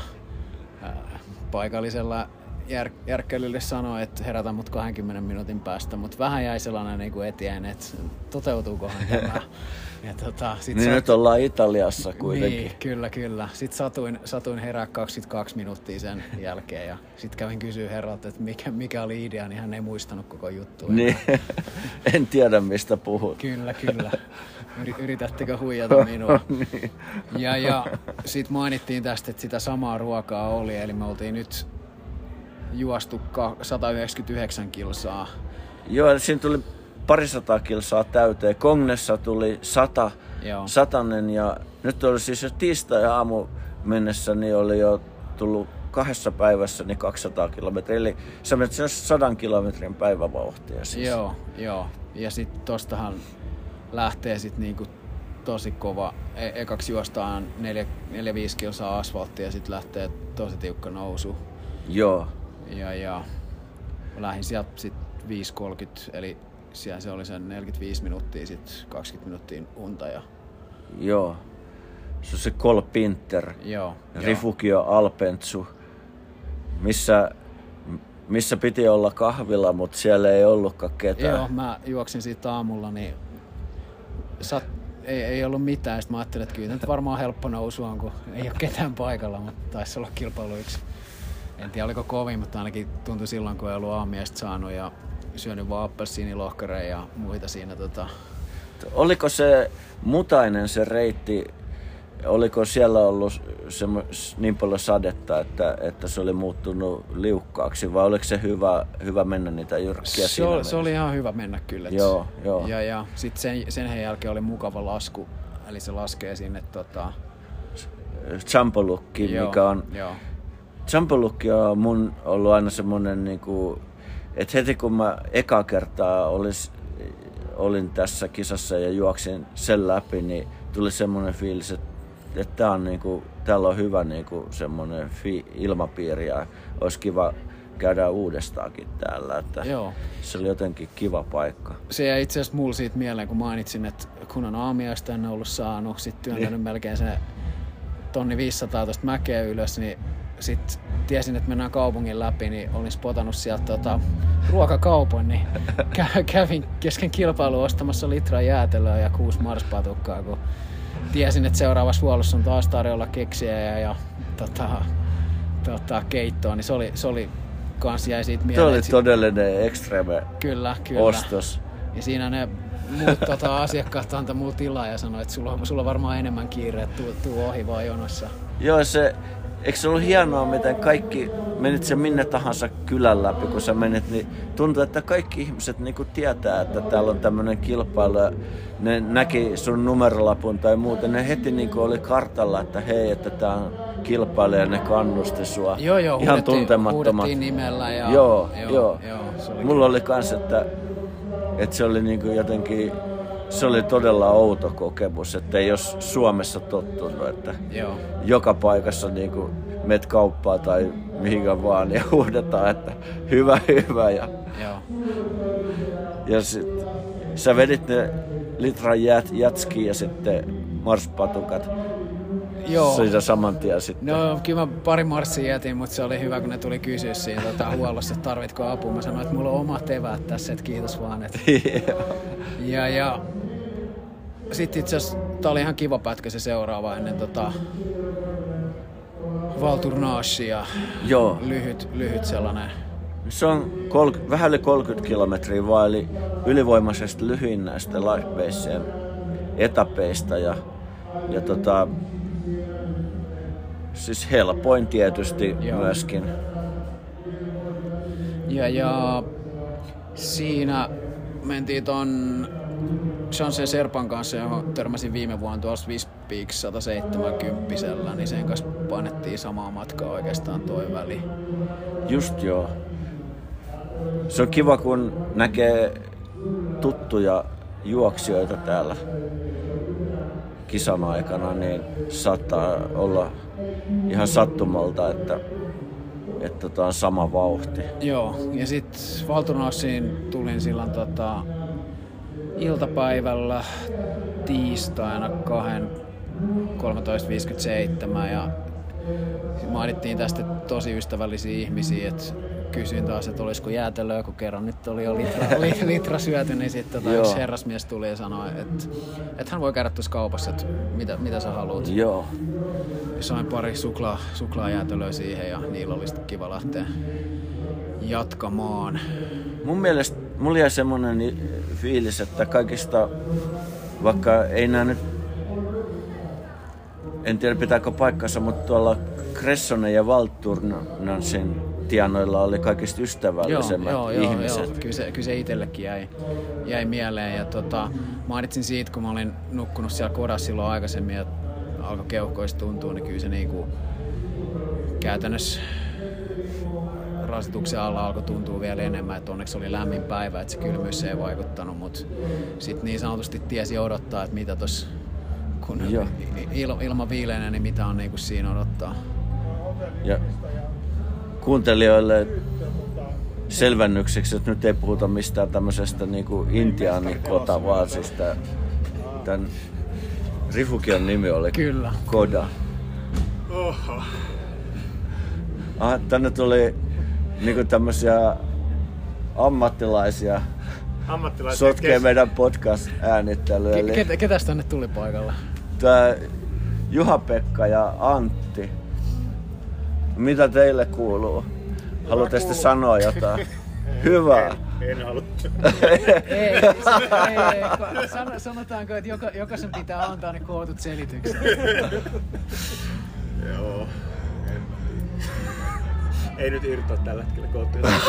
ää, paikallisella jär, järkkelylle sanoi, että herätä mut 20 minuutin päästä, mutta vähän jäi sellainen niin kuin että toteutuukohan tämä. Ja tota, sit niin sat- nyt ollaan Italiassa kuitenkin. niin, kyllä, kyllä. Sitten satuin, satuin herää 22 minuuttia sen jälkeen ja sitten kävin kysyä herralta, että mikä, mikä oli idea, niin hän ei muistanut koko juttua. Niin. en tiedä mistä puhut. Kyllä, kyllä. Yri- Yritättekö huijata minua? niin. Ja, ja sitten mainittiin tästä, että sitä samaa ruokaa oli, eli me oltiin nyt juostu 199 kilsaa. Joo, siinä tuli parisataa kilsaa täyteen. Kongnessa tuli sata, Joo. satanen ja nyt oli siis jo tiistai aamu mennessä, niin oli jo tullut kahdessa päivässä niin 200 kilometriä. Eli sä menet sen 100 kilometrin päivävauhtia siis. Joo, joo. Ja sitten tostahan lähtee sit niinku tosi kova. E- ekaksi juostaan 4-5 kilsaa asfalttia ja sitten lähtee tosi tiukka nousu. Joo. Ja, ja lähdin sieltä sitten 5.30, eli siellä se oli sen 45 minuuttia, sitten 20 minuuttia unta ja Joo. Se on se Kolpinter, joo. Rifugio Alpentsu, missä, missä piti olla kahvila, mutta siellä ei ollutkaan ketään. Joo, mä juoksin siitä aamulla, niin sat, ei, ei ollut mitään. Sitten mä ajattelin, että kyllä nyt varmaan helppo nousu on, kun ei ole ketään paikalla, mutta taisi olla kilpailu yksi. En tiedä oliko kovin, mutta ainakin tuntui silloin, kun ei ollut aamiaista saanut ja syönyt vaan appelsiinilohkareja ja muita siinä. Tota... Oliko se mutainen se reitti, oliko siellä ollut semmo, niin paljon sadetta, että, että se oli muuttunut liukkaaksi vai oliko se hyvä, hyvä mennä niitä jyrkkiä Se, siinä oli, se oli ihan hyvä mennä kyllä. Joo, joo. Ja, ja sitten sen, sen jälkeen oli mukava lasku, eli se laskee sinne tota, Champolukki, mikä on... Joo. Champolukki on mun ollut aina semmonen niinku... Että heti kun mä eka kertaa olis, olin tässä kisassa ja juoksin sen läpi, niin tuli semmonen fiilis, että, että tää on niinku, täällä on hyvä niinku semmonen fi, ilmapiiri ja olisi kiva käydä uudestaankin täällä. Että Joo. Se oli jotenkin kiva paikka. Se jäi itse asiassa mulla siitä mieleen, kun mainitsin, että kun on aamiaista en ollut saanut, sit työntänyt melkein se tonni 500 tuosta mäkeä ylös, niin sit tiesin, että mennään kaupungin läpi, niin olin spotannut sieltä tota, ruokakaupan, niin kä- kävin kesken kilpailu ostamassa litraa jäätelöä ja kuusi marspatukkaa, kun tiesin, että seuraavassa vuolossa on taas tarjolla keksiä ja, ja tota, tota, keittoa, niin se oli, se oli kans jäi siitä Tuo mieleen. oli että sit- todellinen extreme Kyllä, kyllä. ostos. Ja siinä ne muut tota, asiakkaat antoi mulle tilaa ja sanoi, että sulla, on- sulla on varmaan enemmän kiire, että tuu, tuu ohi vaan jonossa. Joo, se, eikö se ollut hienoa, miten kaikki, menit se minne tahansa kylän läpi, kun sä menit, niin tuntuu, että kaikki ihmiset niinku tietää, että täällä on tämmöinen kilpailu ne näki sun numerolapun tai muuten. Ne heti niinku oli kartalla, että hei, että tää on kilpailu ja ne kannusti sua. Joo, joo, Ihan huudettiin- tuntemattomat. huudettiin nimellä ja- joo, joo, joo. joo, se oli Mulla oli kans, että, että se oli niinku jotenkin, se oli todella outo kokemus, että ei jos Suomessa tottunut, että Joo. joka paikassa niin kuin met kauppaa tai mihinkä vaan ja huudetaan, että hyvä, hyvä. Ja, Joo. ja sit, sä vedit ne litran jät, jätski ja sitten marspatukat. Joo. Siitä saman tien sitten. No kyllä mä pari marssia jätin, mutta se oli hyvä, kun ne tuli kysyä siinä tota, huollossa, että tarvitko apua. Mä sanoin, että mulla on omat eväät tässä, että kiitos vaan. Että. Ja, ja sitten itse asiassa tää oli ihan kiva pätkä se seuraava ennen tota Valtournagea. Joo, Lyhyt, lyhyt sellainen. se on kol, vähän yli 30 kilometriä vaan, eli ylivoimaisesti lyhyin näistä Lightbaseen etapeista. Ja, ja tota, siis helpoin tietysti Joo. myöskin. Ja, ja siinä mentiin ton Chance Serpan kanssa, johon törmäsin viime vuonna tuossa Wispix 170 niin sen kanssa painettiin samaa matkaa oikeastaan toi väli. Just joo. Se on kiva, kun näkee tuttuja juoksijoita täällä kisan aikana, niin saattaa olla ihan sattumalta, että, että tota on sama vauhti. Joo, ja sitten Valturnaussiin tulin silloin tota, iltapäivällä tiistaina 2 13.57 ja mainittiin tästä tosi ystävällisiä ihmisiä, että kysyin taas, että olisiko jäätelöä, kun kerran nyt oli jo litra, li, litra syöty, niin sitten tota, yksi herrasmies tuli ja sanoi, että, että hän voi käydä tuossa kaupassa, että mitä, mitä sä haluat. Joo. Sain pari suklaa, suklaajäätelöä siihen ja niillä oli sitten kiva lähteä jatkamaan. Mun mielestä mulla jäi semmonen fiilis, että kaikista, vaikka ei nää nyt, en tiedä pitääkö paikkansa, mutta tuolla Cressonen ja Valturnansin intianoilla oli kaikista ystävällisemmät joo, joo, ihmiset. Joo, kyllä se, kyllä se itsellekin jäi, jäi mieleen. Ja tota, mainitsin siitä, kun mä olin nukkunut siellä kodassa silloin aikaisemmin ja alkoi keuhkoista tuntua, niin kyllä se niinku käytännössä rasituksen alla alkoi tuntua vielä enemmän, että onneksi oli lämmin päivä, että se kylmyys ei vaikuttanut, mutta sitten niin sanotusti tiesi odottaa, että mitä tuossa kun Joo. il, ilma viileänä, niin mitä on niinku siinä odottaa. Ja kuuntelijoille selvennykseksi, että nyt ei puhuta mistään tämmöisestä niinku intiaanikota, vaan siis tää, tämän Rifukion nimi oli Kyllä. Koda. Oho. Ah, tänne tuli niinku tämmöisiä ammattilaisia Ammattilaisia sotkee kes- meidän podcast-äänittelyä. Ke, Eli ketä, ketäs tänne tuli paikalla? tää Juha-Pekka ja Antti. Mitä teille kuuluu? Haluatte sitten sanoa jotain? Hyvä. En, en halua. Ei, ei, ei. Sano, sanotaanko, että joka, jokaisen pitää antaa ne kootut selitykset. Joo. En. Ei nyt irtoa tällä hetkellä koottuja.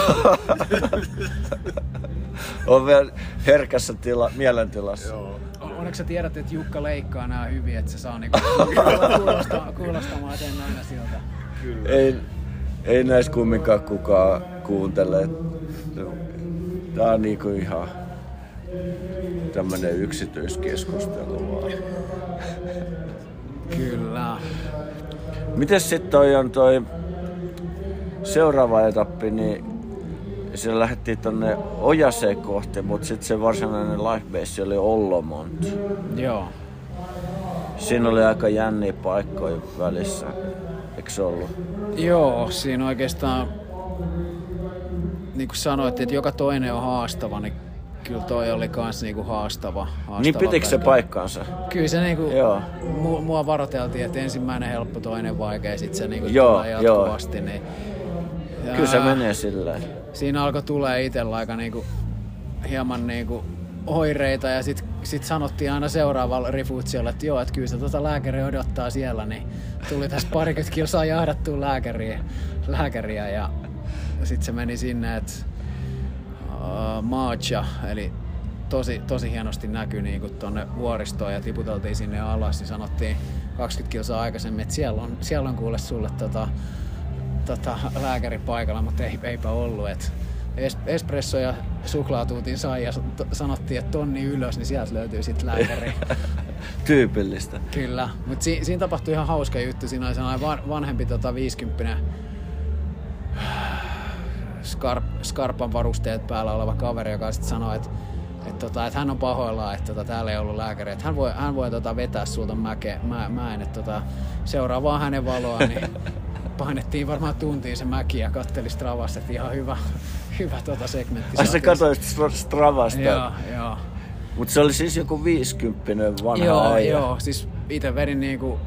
On vielä herkässä tila, mielentilassa. Joo. Onneksi sä tiedät, että Jukka leikkaa nää hyvin, että se saa niinku kuulostaa, kuulostamaan sen aina siltä. Kyllä. Ei, ei näissä kumminkaan kukaan kuuntele. Tää on niinku ihan tämmönen yksityiskeskustelu vaan. Kyllä. Miten sitten toi on toi seuraava etappi, niin siellä lähdettiin tonne Ojaseen kohti, mutta sitten se varsinainen life base oli Ollomont. Joo. Siinä oli aika jänniä paikkoja välissä, eikö se ollut? Joo, siinä oikeastaan, niin kuin sanoit, että joka toinen on haastava, niin kyllä toi oli kans niinku haastava. haastava Niin pitikö se paikkaansa? Kyllä se niinku, Joo. mu, mua varoteltiin, että ensimmäinen helppo, toinen vaikea, sit se niinku Joo, tulee joo. jatkuvasti. Niin, Kyllä se menee silleen. Siinä alkoi tulee itsellä aika niinku, hieman niinku oireita ja sit, sit sanottiin aina seuraavalla rifutsiolla, että joo, että kyllä se tota lääkäri odottaa siellä, niin tuli tässä parikymmentä kilsaa jahdattua lääkäriä, lääkäriä ja sitten se meni sinne, että uh, Maacha, eli tosi, tosi hienosti näkyi niin tuonne vuoristoon ja tiputeltiin sinne alas, niin sanottiin 20 kilsaa aikaisemmin, että siellä on, siellä on kuule sulle tota, tota, lääkäri paikalla, mutta ei, eipä ollut. Et es, espresso ja suklaatuutin sai ja to- sanottiin, että tonni ylös, niin sieltä löytyy sitten lääkäri. Tyypillistä. Kyllä, mutta si, siinä tapahtui ihan hauska juttu. Siinä oli sellainen van, vanhempi tota, 50 Skarp, Skarpan varusteet päällä oleva kaveri, joka sitten sanoi, että et tota, et hän on pahoillaan, että tota, täällä ei ollut lääkäri. Et hän voi, hän voi tota, vetää sulta mäke, mä, mäen, että tota, seuraa vaan hänen valoa, niin painettiin varmaan tuntiin se mäki ja katteli Stravasta, että ihan hyvä, hyvä tota segmentti. Ai sä katsoit Stra- Stravasta. Joo, joo. Mutta se oli siis joku 50 vanha Joo, äijä. joo. Siis itse vedin niinku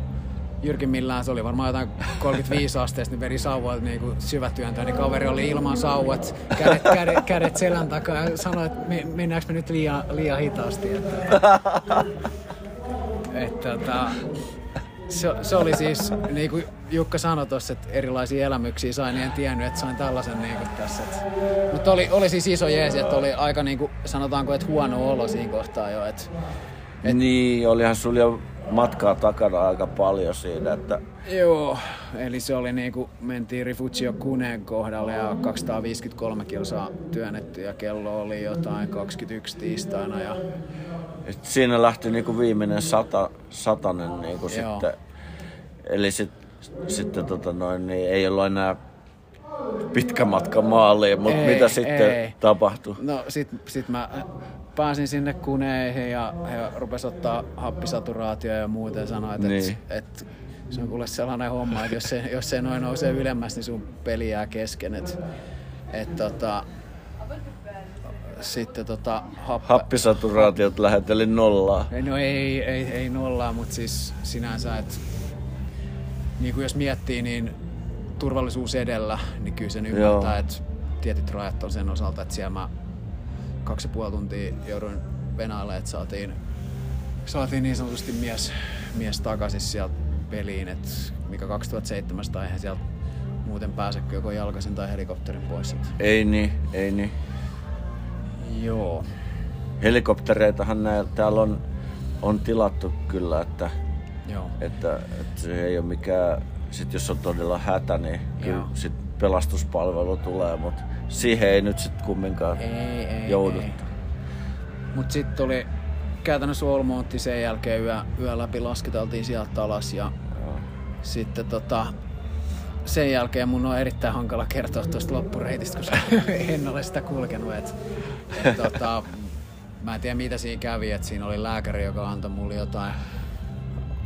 jyrkimmillään, se oli varmaan jotain 35 asteesta, niin veri sauvoilta niinku syvätyöntöä, niin kaveri oli ilman sauvat, kädet, kädet, kädet selän takaa ja sanoi, että me, mennäänkö me nyt liian, liian hitaasti. Että, että, että, se, se, oli siis, niin kuin Jukka sanoi tuossa, että erilaisia elämyksiä sain, niin en tiennyt, että sain tällaisen niin kuin tässä. Että. Mutta oli, oli siis iso jeesi, että oli aika niin kuin, sanotaanko, että huono olo siinä kohtaa jo. Että, Niin, olihan sulla jo matkaa takana aika paljon siinä, että Joo, eli se oli niinku, mentiin Rifugio Kuneen kohdalle ja 253 kilsaa työnnetty ja kello oli jotain 21 tiistaina ja et siinä lähti niinku viimeinen sata, satanen niinku Joo. sitten. Eli sit, sitten tota noin, niin ei ollut enää pitkä matka maaliin, mutta Ei, mitä sitten ei. tapahtui? no sit, sit mä pääsin sinne kuneihin ja he rupes ottaa happisaturaatioa ja muuta ja sanoi, että Niin. et, et, se on kuule sellainen homma, että jos se, jos se noin nousee ylemmäs, niin sun peli jää kesken. Et, et, tota, sitten tota, happa, Happisaturaatiot läheteli nollaa. Ei, No ei, ei, ei nollaa, mutta siis sinänsä, että niin kuin jos miettii, niin turvallisuus edellä, niin kyllä sen ymmärtää, Joo. että tietyt rajat on sen osalta, että siellä mä kaksi ja puoli tuntia jouduin venailemaan, että saatiin, saatiin niin sanotusti mies, mies takaisin sieltä peliin, että mikä 2700, eihän sieltä muuten pääsekö joko jalkaisin tai helikopterin pois. Et. Ei niin, ei niin. Joo. Helikoptereitahan näillä, täällä on, on tilattu kyllä, että, Joo. että, että se ei ole mikään, sit jos on todella hätä, niin kyllä Joo. sit pelastuspalvelu tulee, mutta siihen ei nyt sit kumminkaan Ei, ei, jouduttu. Mutta sitten tuli käytännössä Olmontti sen jälkeen yö, yö läpi lasketeltiin sieltä alas ja Joo. sitten tota, sen jälkeen mun on erittäin hankala kertoa tuosta loppureitistä, koska en ole sitä kulkenut. Et, et, tota, mä en tiedä mitä siinä kävi, että siinä oli lääkäri, joka antoi mulle jotain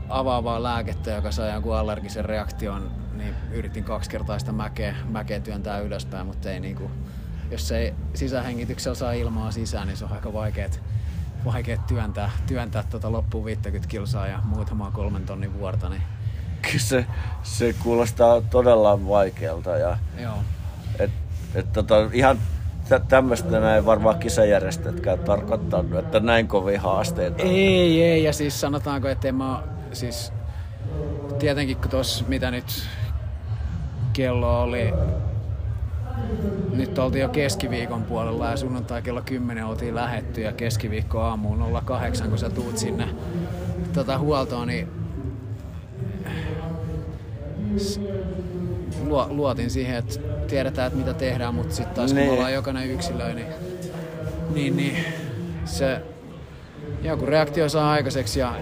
avaavaa lääkettä, joka sai jonkun allergisen reaktion, niin yritin kaksi kertaa sitä mäkeä, mäkeä työntää ylöspäin, mutta ei niinku, jos ei sisähengityksellä saa ilmaa sisään, niin se on aika vaikeet, vaikeet työntää, työntää tota loppuun 50 kilsaa ja muutamaa kolmen tonnin vuorta, niin Kyllä se, se kuulostaa todella vaikealta ja joo. et, et tota, ihan tä- tämmöistä näin varmaan kisajärjestäjätkään tarkoittanut, että näin kovia haasteita. Ei, ei, ja siis sanotaanko, että en mä siis tietenkin kun tos, mitä nyt kello oli, nyt oltiin jo keskiviikon puolella ja sunnuntai kello 10 oltiin lähetty ja keskiviikko aamuun 08, kun sä tuut sinne tota huoltoon, niin luotin siihen, että tiedetään, että mitä tehdään, mutta sitten taas kun me ollaan jokainen yksilö, niin, niin, niin se joku reaktio saa aikaiseksi ja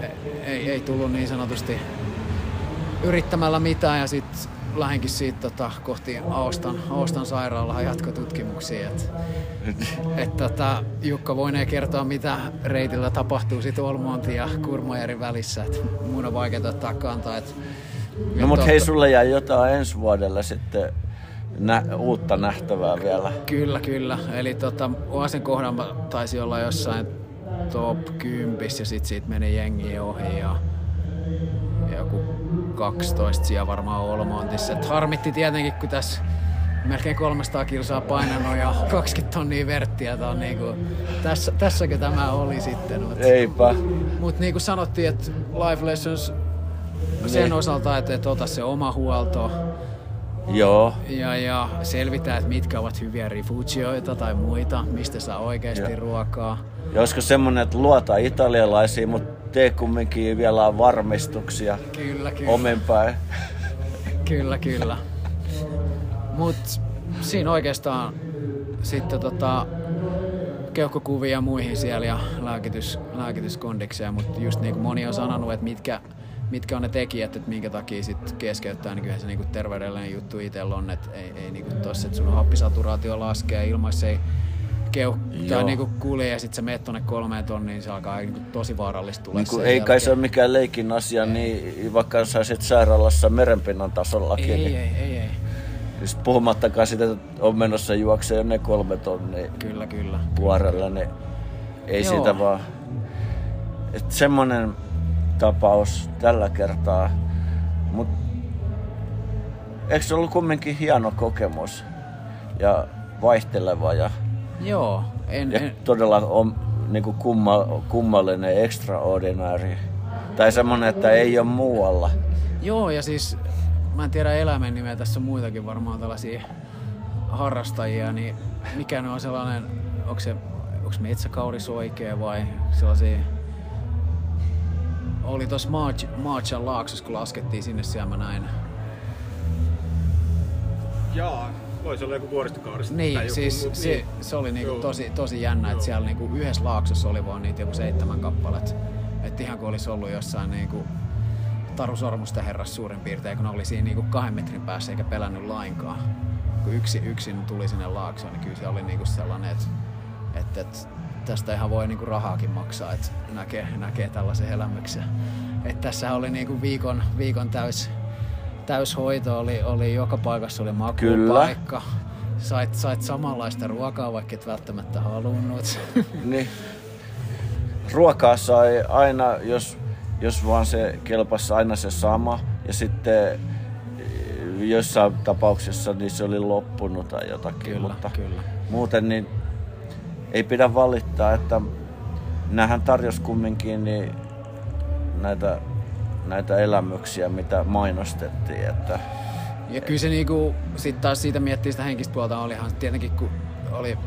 ei, ei tullut niin sanotusti yrittämällä mitään ja sitten lähinkin siitä tota, kohti Aostan, Aostan sairaalaa jatkotutkimuksia. Et, et, tota, Jukka voinee kertoa, mitä reitillä tapahtuu sit Olmonti ja Kurmajärven välissä. Et mun on vaikea ottaa kantaa. Et, No mut et hei, sulle jäi jotain ensi vuodelle sitten nä- uutta nähtävää vielä. Kyllä, kyllä. Eli tota, Oasen kohdalla taisi olla jossain top 10 ja sit siitä meni jengi ohi ja joku 12 siellä varmaan Olmontissa. Et harmitti tietenkin, kun tässä melkein 300 kilsaa painanut ja 20 tonnia verttiä. Tää on niinku, tässä, tässäkö tämä oli sitten? Mut, Eipä. mut niin kuin sanottiin, että Life Lessons sen Niin. osalta, että et ota se oma huolto Joo. ja, ja selvitään, että mitkä ovat hyviä rifugioita tai muita, mistä saa oikeasti Joo. ruokaa. Ja olisiko semmonen, että luota italialaisiin, mutta tee kumminkin vielä varmistuksia Kyllä, kyllä. omin päin. Kyllä, kyllä. Mut siinä oikeastaan sitten tota, keuhkokuvia ja muihin siellä ja lääkitys, lääkityskondikseja, mutta just niin kuin moni on sanonut, että mitkä, mitkä on ne tekijät, että minkä takia sit keskeyttää, niin kyllähän se niinku terveydellinen juttu itsellä on, että ei, ei niinku tossa, että sun happisaturaatio laskee ilman, jos ei keuh- tai Joo. niinku kulje ja sit sä meet tonne kolmeen tonniin, niin se alkaa niinku tosi vaarallista tulla. Niin kuin sen ei kai se ole mikään leikin asia, niin vaikka saisit sairaalassa merenpinnan tasollakin, Ei, niin ei, ei, ei. Siis puhumattakaan siitä, että on menossa juokseen ne kolme tonnia Kyllä, kyllä. vuorella, niin ei Joo. siitä vaan... Että semmonen tapaus tällä kertaa. Mut eikö se ollut kumminkin hieno kokemus ja vaihteleva ja, Joo, en, ja en, todella on, niinku kumma, kummallinen, extraordinary. Tai semmonen, että ei ole muualla. Joo, ja siis mä en tiedä eläimen nimeä, tässä on muitakin varmaan tällaisia harrastajia, niin mikä ne on sellainen, onko se onko metsäkauris oikea vai sellaisia oli tuossa March, Marchan laaksossa, kun laskettiin sinne siellä mä näin. Jaa, voisi olla joku vuoristokaarista. tai Niin, joku, siis mut se, se oli niinku Joo. tosi, tosi jännä, että siellä niinku yhdessä laaksossa oli vaan niitä joku seitsemän kappaletta. Että ihan kuin olisi ollut jossain niinku Taru Sormusta herras suurin piirtein, kun ne oli siinä niinku kahden metrin päässä eikä pelännyt lainkaan. Kun yksi, yksin tuli sinne laaksoon, niin kyllä se oli niinku sellainen, että, että, että tästä ihan voi niinku rahaakin maksaa, että näkee, näkee tällaisen elämyksen. Että tässä oli niinku viikon, viikon täys, täyshoito, oli, oli joka paikassa oli Kyllä. makupaikka. Sait, sait samanlaista ruokaa, vaikka et välttämättä halunnut. Niin. Ruokaa sai aina, jos, jos vaan se kelpasi aina se sama. Ja sitten eh, jossain tapauksessa niin se oli loppunut tai jotakin. Kyllä, mutta kyllä. muuten niin ei pidä valittaa, että näähän tarjosi kumminkin niin näitä, näitä elämyksiä, mitä mainostettiin. Että Ja kyllä se niinku, sit taas siitä miettii sitä henkistä puolta, olihan tietenkin kun oli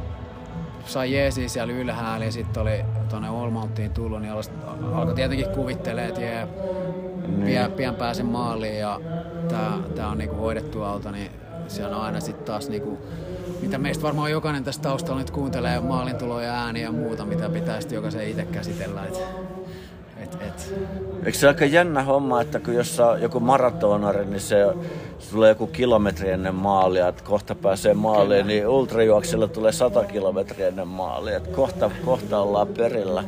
sai jeesiä siellä ylhäällä ja sitten oli tuonne Olmouttiin tullut, niin alkoi tietenkin kuvittelee, että jee, niin. pian, pian pääsen maaliin ja tää, tää on niinku hoidettu auto, niin se on aina sitten taas niinku, mitä meistä varmaan jokainen tässä taustalla nyt kuuntelee maalintuloja, ääniä ja muuta, mitä pitäisi jokaisen itse käsitellä. Et, et. Eikö se aika jännä homma, että kun jos on joku maratonari, niin se, se tulee joku kilometri ennen maalia, että kohta pääsee maaliin, Kyllä. niin ultrajuoksella tulee 100 kilometriä ennen maalia, että kohta, kohta ollaan perillä.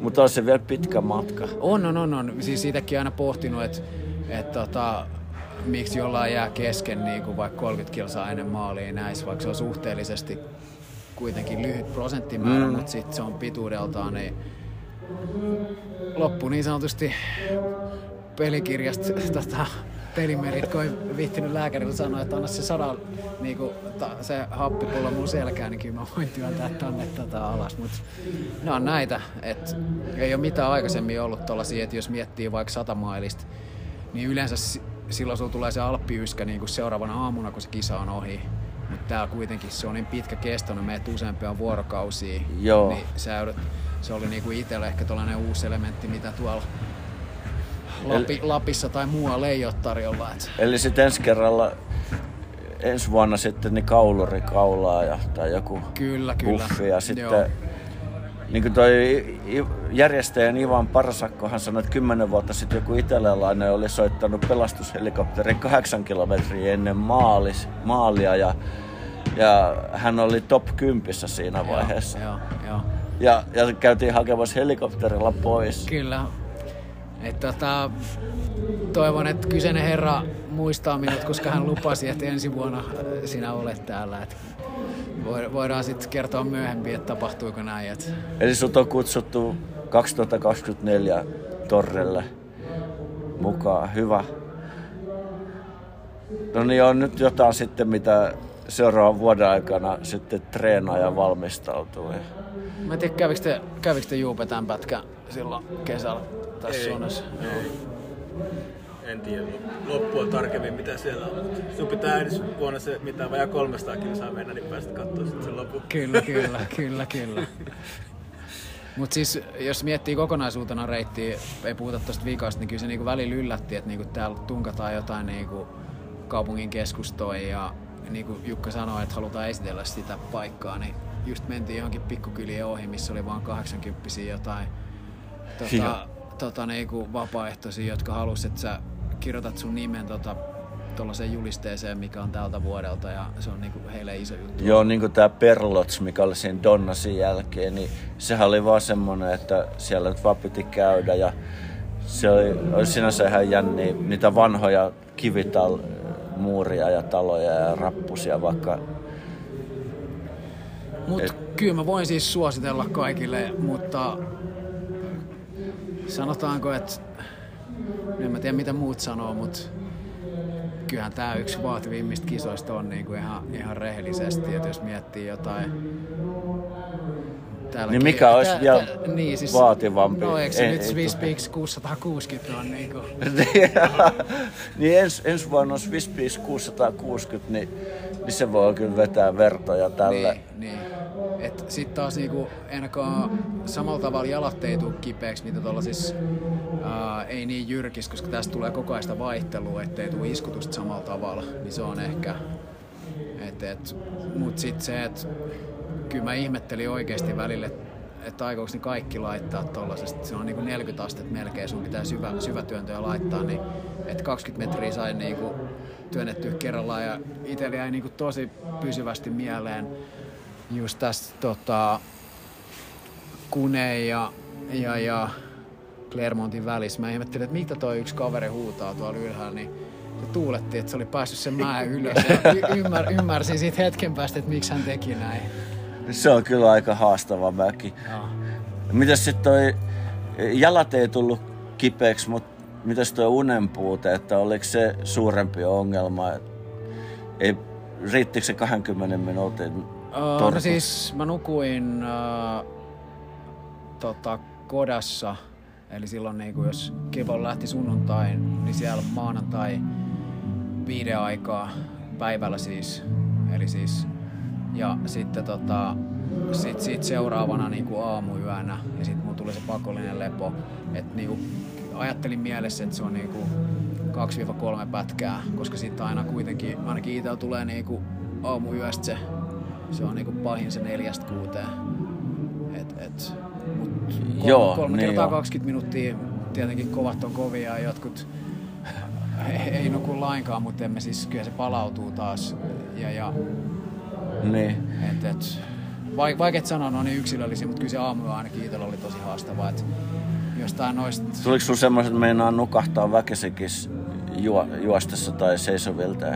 Mutta on se vielä pitkä matka. On, on, on. on. Siis siitäkin aina pohtinut, että et, tota, miksi jollain jää kesken niin kuin vaikka 30 kilsaa ennen maaliin näissä, vaikka se on suhteellisesti kuitenkin lyhyt prosenttimäärä, mm. mutta sitten se on pituudeltaan niin loppu niin sanotusti pelikirjasta tota, pelimerit, kun ei viittinyt lääkärillä sanoa, että anna se sadan niin kuin, ta, se happipullo mun selkään, niin kyllä mä voin työntää tonne tota alas. Mutta ne on näitä, että ei ole mitään aikaisemmin ollut tuollaisia, että jos miettii vaikka sata mailista, niin yleensä silloin sulla tulee se alppiyskä niin kuin seuraavana aamuna, kun se kisa on ohi. Mutta täällä kuitenkin se on niin pitkä kestoinen, meet useampia vuorokausia. Joo. Niin sä se oli niinku itselle ehkä tällainen uusi elementti, mitä tuolla Lapi, Eli, Lapissa tai muualla ei ole tarjolla. Et. Eli sitten ensi kerralla, ensi vuonna sitten niin kauluri kaulaa ja, tai joku kyllä, kyllä. buffi ja sitten Joo. niin kuin toi järjestäjän Ivan Parsakkohan sanoi, että kymmenen vuotta sitten joku italialainen oli soittanut pelastushelikopterin kahdeksan kilometriä ennen maalis, maalia ja, ja hän oli top 10 siinä vaiheessa. Joo, joo, joo ja, ja käytiin hakemassa helikopterilla pois. Kyllä. Et tota, toivon, että kyseinen herra muistaa minut, koska hän lupasi, että ensi vuonna äh, sinä olet täällä. Et voidaan sitten kertoa myöhemmin, että tapahtuiko näin. Et... Eli sut on kutsuttu 2024 Torrelle mukaan. Hyvä. No niin, on nyt jotain sitten, mitä seuraavan vuoden aikana sitten treenaa ja valmistautuu. Mä en tiedä, kävikö te, kävikö te Juupe tämän pätkän silloin kesällä tässä suunnassa? Ei. En tiedä loppua tarkemmin mitä siellä on. Sun pitää ensi vuonna se mitä vajaa 300 kilsaa mennä, niin päästä katsoa sitten sen lopun. Kyllä, kyllä, kyllä, kyllä. Mutta siis jos miettii kokonaisuutena reittiä, ei puhuta tuosta viikasta, niin kyllä se niinku välillä yllätti, että niinku täällä tunkataan jotain niinku kaupungin keskustoja ja niin kuin Jukka sanoi, että halutaan esitellä sitä paikkaa, niin just mentiin johonkin pikkukylien ohi, missä oli vain 80 jotain tota, tota, niin kuin vapaaehtoisia, jotka halusivat, että sä kirjoitat sun nimen tota, tuollaiseen julisteeseen, mikä on tältä vuodelta ja se on niinku heille iso juttu. Joo, niin kuin tämä Perlots, mikä oli siinä Donnasin jälkeen, niin sehän oli vaan semmoinen, että siellä nyt vaan piti käydä ja se oli, oli sinänsä ihan jänniä, niitä vanhoja kivital muuria ja taloja ja rappusia vaikka mutta Et... kyllä mä voin siis suositella kaikille, mutta sanotaanko, että en mä tiedä mitä muut sanoo, mutta kyllähän tämä yksi vaativimmista kisoista on niinku ihan, ihan rehellisesti, että jos miettii jotain Täälläkin, niin mikä olisi tää, vielä tää, niin, siis, vaativampi? No eikö se ei, nyt Swiss Peaks 660 on niin kuin... niin ens, ensi vuonna on Swiss Peaks 660, niin, niin se voi kyllä vetää vertoja tälle. Niin, niin. Et sit taas niinku, ainakaan samalla tavalla jalat ei tule kipeäksi, mitä tuolla siis ää, ei niin jyrkis, koska tästä tulee koko ajan vaihtelua, ettei tule iskutusta samalla tavalla, niin se on ehkä... Et, et, mut sit se, että kyllä mä ihmettelin oikeasti välille, että aikooko ne kaikki laittaa tuollaisesta. Se on niin kuin 40 astetta melkein, sun pitää syvä, syvätyöntöä laittaa, niin että 20 metriä sai niin kuin työnnettyä kerrallaan ja itsellä jäi niin kuin tosi pysyvästi mieleen just tästä tota, Kune ja, ja, ja Clermontin välissä. Mä ihmettelin, että mitä toi yksi kaveri huutaa tuolla ylhäällä, niin se tuuletti, että se oli päässyt sen mäen ylös. Ja y- ymmär, ymmärsin siitä hetken päästä, että miksi hän teki näin. Se on kyllä aika haastava mäki. Mitäs sitten toi, jalat ei tullut kipeäksi, mutta mitäs toi unen puute, että oliko se suurempi ongelma? Ei, riittikö se 20 minuutin uh, no siis mä nukuin uh, tota, kodassa, eli silloin niin jos Kevon lähti sunnuntain, niin siellä maanantai viiden aikaa päivällä siis. Eli siis, ja sitten tota, sit, sit seuraavana niin kuin aamuyönä ja sitten mun tuli se pakollinen lepo. Et niin kuin, ajattelin mielessä, että se on niin kuin 2-3 pätkää, koska sitten aina kuitenkin, ainakin itsellä tulee niin kuin aamuyöstä se, se on niin kuin pahin se neljästä kuuteen. Et, et, mut kol, Joo, kolme niin kertaa joo. 20 minuuttia, tietenkin kovat on kovia ja jotkut ei, ei nuku lainkaan, mutta emme siis, kyllä se palautuu taas. Ja, ja Niin. et, et, vaik, vaikeet sanoa, ne on niin yksilöllisiä, mutta kyllä se aamu ainakin itsellä oli tosi haastava. Et jostain noista... Tuliko sulla semmoiset, että meinaa nukahtaa väkisinkin juo, juostessa tai seisovilta?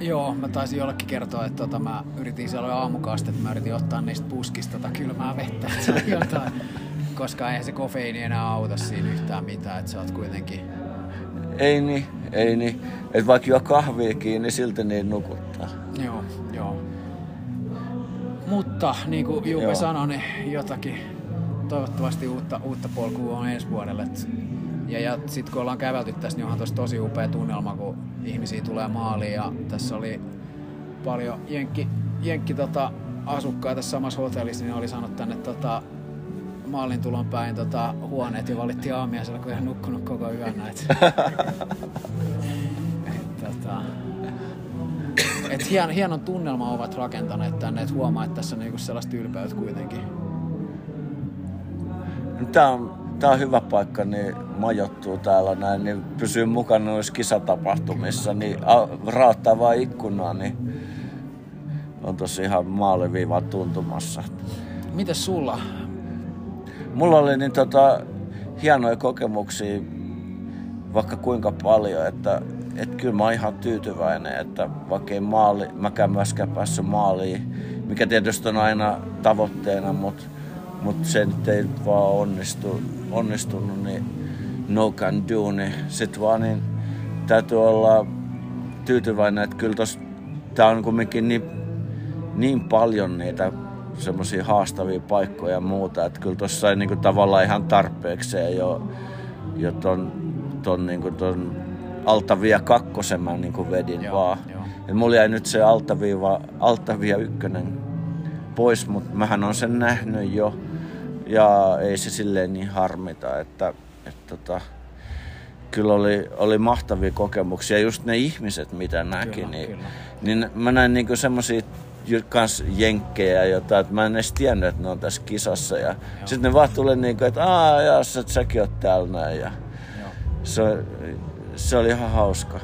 Joo, mä taisin jollekin kertoa, että tota, mä yritin siellä aamukasta, että mä yritin ottaa niistä puskista tota kylmää vettä, että jotain. Koska eihän se kofeiini enää auta siinä yhtään mitään, että sä oot kuitenkin... Ei niin, ei niin. Et vaikka juo kahviakin, niin silti niin nukuttaa. Joo, joo. Mutta niin kuin Juppe Joo. sanoi, niin jotakin toivottavasti uutta, uutta polkua on ensi vuodelle. Et- Ja, ja sitten kun ollaan kävelty tässä, niin onhan tossa tosi upea tunnelma, kun ihmisiä tulee maaliin. Ja tässä oli paljon jenkki, jenkki tota, asukkaita tässä samassa hotellissa, niin oli sanonut tänne tota, maalin tulon päin tota, huoneet ja valittiin aamiaisella, kun ei nukkunut koko yön. Et, et, tota, et hien, hienon tunnelman ovat rakentaneet tänne, että huomaa, että tässä on niinku sellaista ylpeyttä kuitenkin. Tää on, tää on hyvä paikka, niin majoittuu täällä näin, niin pysyy mukana noissa kisatapahtumissa, niin a- raottaa vaan ikkunaa, niin on tosi ihan maaliviivan tuntumassa. Mites sulla? Mulla oli niin tota, hienoja kokemuksia vaikka kuinka paljon, että et kyllä mä oon ihan tyytyväinen, että vaikka ei maali, mäkään myöskään päässyt maaliin, mikä tietysti on aina tavoitteena, mutta mut se nyt ei vaan onnistu, onnistunut, niin no can do, niin sit vaan niin täytyy olla tyytyväinen, että kyllä tos, tää on kumminkin niin, niin paljon niitä semmoisia haastavia paikkoja ja muuta, että kyllä tuossa sai niinku tavallaan ihan tarpeekseen jo, jo ton, ton, niinku ton altavia kakkosen mä niinku vedin Joo, vaan. joo. Et mulla jäi nyt se altaviiva, altavia ykkönen pois, mutta mähän on sen nähnyt jo ja ei se silleen niin harmita, että, että tota, kyllä oli, oli mahtavia kokemuksia. Just ne ihmiset, mitä näki, Kyllä, niin, kyllä. niin mä näin niinku semmosia ju- kans jenkkejä jotain, että mä en edes tiennyt, että ne on tässä kisassa. Ja sitten ne vaan tulee niinku, että aah, jaa, sä, säkin oot täällä näin. Ja Joo. se, se oli ihan hauska.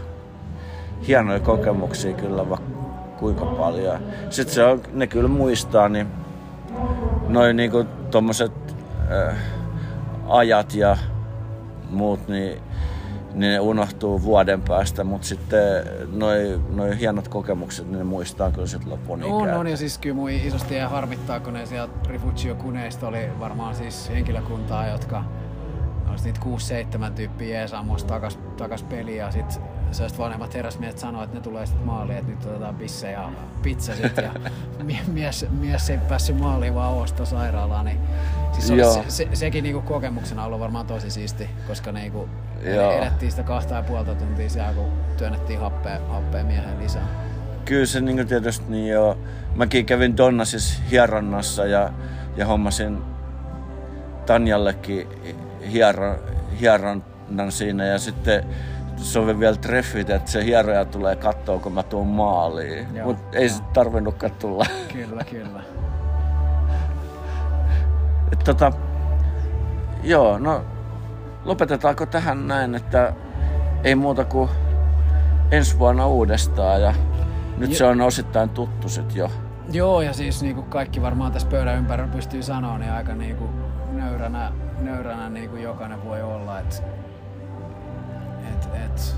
Hienoja kokemuksia kyllä vaikka kuinka paljon. Sitten se on, ne kyllä muistaa, niin noin niinku tommoset äh, ajat ja muut, niin, niin ne unohtuu vuoden päästä, mutta sitten noi, noi hienot kokemukset, niin ne muistaa kyllä sitten lopun On, ikää. on, ja siis kyllä mun isosti ja harmittaa, kun ne sieltä Rifugio Kuneista oli varmaan siis henkilökuntaa, jotka olisi niitä 6-7 tyyppiä jeesaamoista takas, takas peliin, ja sit sellaiset vanhemmat herrasmiehet sanoo, että ne tulee sitten maaliin, että nyt otetaan pisse ja pizza sit, ja mie- mies, mies ei päässyt maaliin vaan osta sairaalaan, niin siis se, se, se, sekin niinku kokemuksena ollut varmaan tosi siisti, koska niinku Joo. edettiin sitä kahta ja puolta tuntia siellä, kun työnnettiin happea, happea miehen lisää. Kyllä se niin tietysti niin joo. Mäkin kävin Donnasissa hieronnassa ja, ja hommasin Tanjallekin hieron, hieronnan siinä ja sitten sovi vielä treffit, että se hieroja tulee katsoa, kun mä tuun maaliin. Mutta ei se tarvinnutkaan tulla. Kyllä, kyllä. Et tota, joo, no lopetetaanko tähän näin, että ei muuta kuin ensi vuonna uudestaan ja nyt Je- se on osittain tuttu sit jo. Joo, ja siis niin kuin kaikki varmaan tässä pöydän ympärillä pystyy sanoa, niin aika niin kuin nöyränä, nöyränä niin kuin jokainen voi olla. Et, et, et,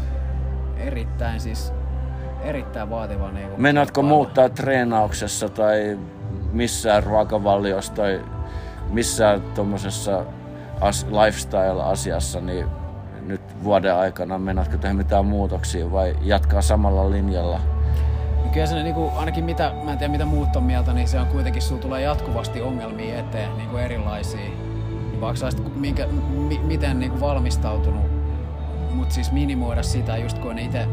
erittäin siis erittäin vaativa niin kuin Meinaatko kilpailu. muuttaa treenauksessa tai missään ruokavaliossa tai missään tuommoisessa as- lifestyle-asiassa, niin nyt vuoden aikana meinaatko tehdä mitään muutoksia vai jatkaa samalla linjalla? Niin Kyllä se niinku, ainakin mitä, mä en tiedä mitä muut on mieltä, niin se on kuitenkin, sulla tulee jatkuvasti ongelmia eteen, niinku erilaisia. Niin vaikka sä olisit minkä, mi, miten niinku valmistautunut, mutta siis minimoida sitä just kun itse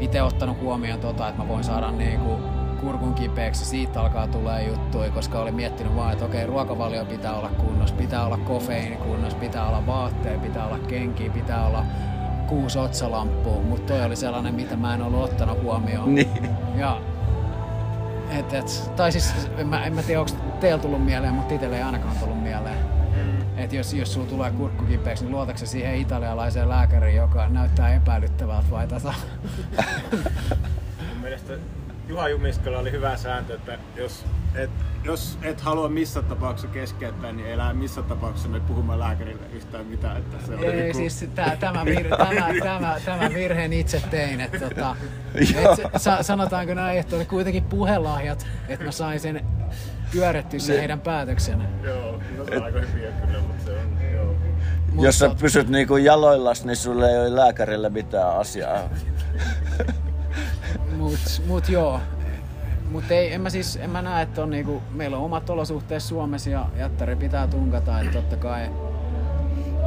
itse ottanut huomioon tota, että mä voin saada niinku kurkun kipeäksi, siitä alkaa tulee juttuja, koska olin miettinyt vaan, että okei, ruokavalio pitää olla kunnossa, pitää olla kofeiini kunnossa, pitää olla vaatteet, pitää olla kenkiä, pitää olla kuusi otsalampua, mutta toi oli sellainen, mitä mä en ollut ottanut huomioon. Niin. Ja, et, et, tai siis en mä, en mä tiedä, onko teillä tullut mieleen, mutta itselle ei ainakaan tullut mieleen. Että jos, jos sulla tulee kurkku kipeäksi, niin luotatko siihen italialaiseen lääkäriin, joka näyttää epäilyttävältä vai tota? Mun mielestä Juha Jumiskalla oli hyvä sääntö, että jos et, jos et halua missä tapauksessa keskeyttää, niin lähde missä tapauksessa me puhumaan lääkärille yhtään mitään. Että se on Ei, niinku- siis tää, tämä, virhe, tämä, tämä, tämä virheen itse tein. Että, tota, et, se- sa, sanotaanko näin, että oli kuitenkin puhelahjat, että mä sain sen pyörettyä sen heidän päätöksen. Joo, no se on aika hyviä kyllä, Mut Jos sä pysyt niinku jaloillas, niin sulle ei ole lääkärillä mitään asiaa. Mut, mut joo. Mut ei, en mä siis, en mä näe, että on niinku, meillä on omat olosuhteet Suomessa ja jättäri pitää tunkata, että totta kai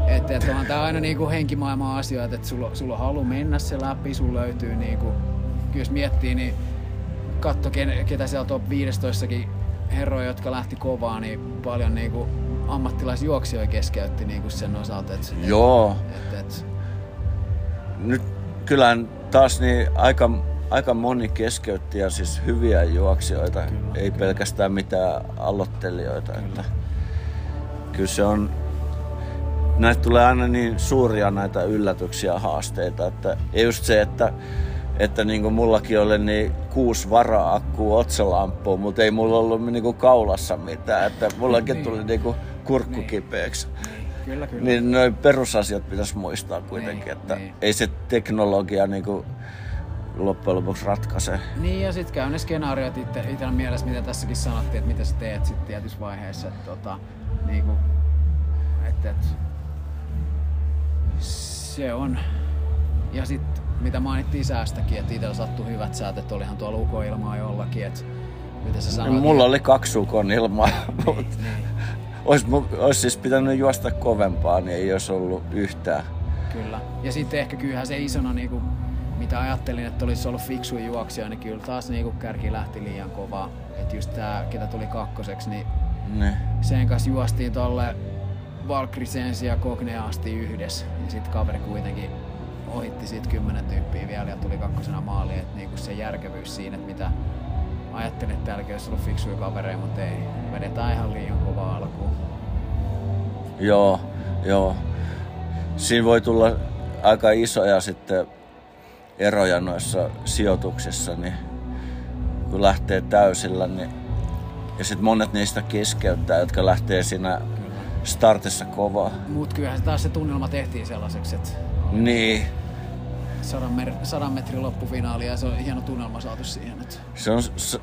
että et onhan tää aina niinku henkimaailman asioita, että sulla, sulla on halu mennä se läpi, sulla löytyy niinku, kyllä jos miettii, niin katso ken- ketä siellä top 15 herroja, jotka lähti kovaa, niin paljon niinku ammattilaisjuoksijoita keskeytti niinku sen osalta, että Joo. et, et, Nyt kyllähän taas niin aika, aika moni keskeytti ja siis hyviä juoksijoita, Kyllä. ei pelkästään mitään aloittelijoita. Että kyllä se on, näitä tulee aina niin suuria näitä yllätyksiä ja haasteita, että ei just se, että että niin kuin mullakin oli niin kuusi vara-akkua otsalampua, mutta ei mulla ollut niin kuin kaulassa mitään, että mullakin tuli niin kuin kurkku Niin. kipeäksi. kyllä kyllä. Niin noin perusasiat pitäisi muistaa kuitenkin, Niin, että niin. ei se teknologia niinku loppujen lopuksi ratkaise. Niin ja sitten käy ne skenaariot itse, itsellä mielessä, mitä tässäkin sanottiin, että mitä sä teet sitten tietyissä vaiheissa. Että tota, niinku, et, et, se on. Ja sitten mitä mainittiin säästäkin, että itsellä sattui hyvät säät, että olihan tuolla ukoilmaa jollakin, että mitä sä sanoit. Mulla oli kaksi ukon ilmaa, niin, mutta niin, olisi, olisi siis pitänyt juosta kovempaa, niin ei olisi ollut yhtään. kyllä. Ja sitten ehkä kyllähän se isona, niinku, mitä ajattelin, että olisi ollut fiksu juoksija, niin kyllä taas niinku kärki lähti liian kovaa. Että just tää, ketä tuli kakkoseksi, niin Niin. sen kanssa juostiin tolle Valkrisensi ja Kogne asti yhdessä. Ja sitten kaveri kuitenkin ohitti siitä kymmenen tyyppiä vielä ja tuli kakkosena maaliin. Että niinku se järkevyys siinä, että mitä ajattelin, että täälläkin olisi ollut fiksuja kavereja, mutta ei. Vedetään ihan liian kovaa alkuun. Joo, joo. Siinä voi tulla aika isoja sitten eroja noissa sijoituksissa, niin kun lähtee täysillä, niin ja sitten monet niistä keskeyttää, jotka lähtee siinä startissa kovaa. Mut kyllähän taas se tunnelma tehtiin sellaiseksi, että Niin, sadan, mer- sadan metrin loppufinaali ja se on hieno tunnelma saatu siihen. Että se on s-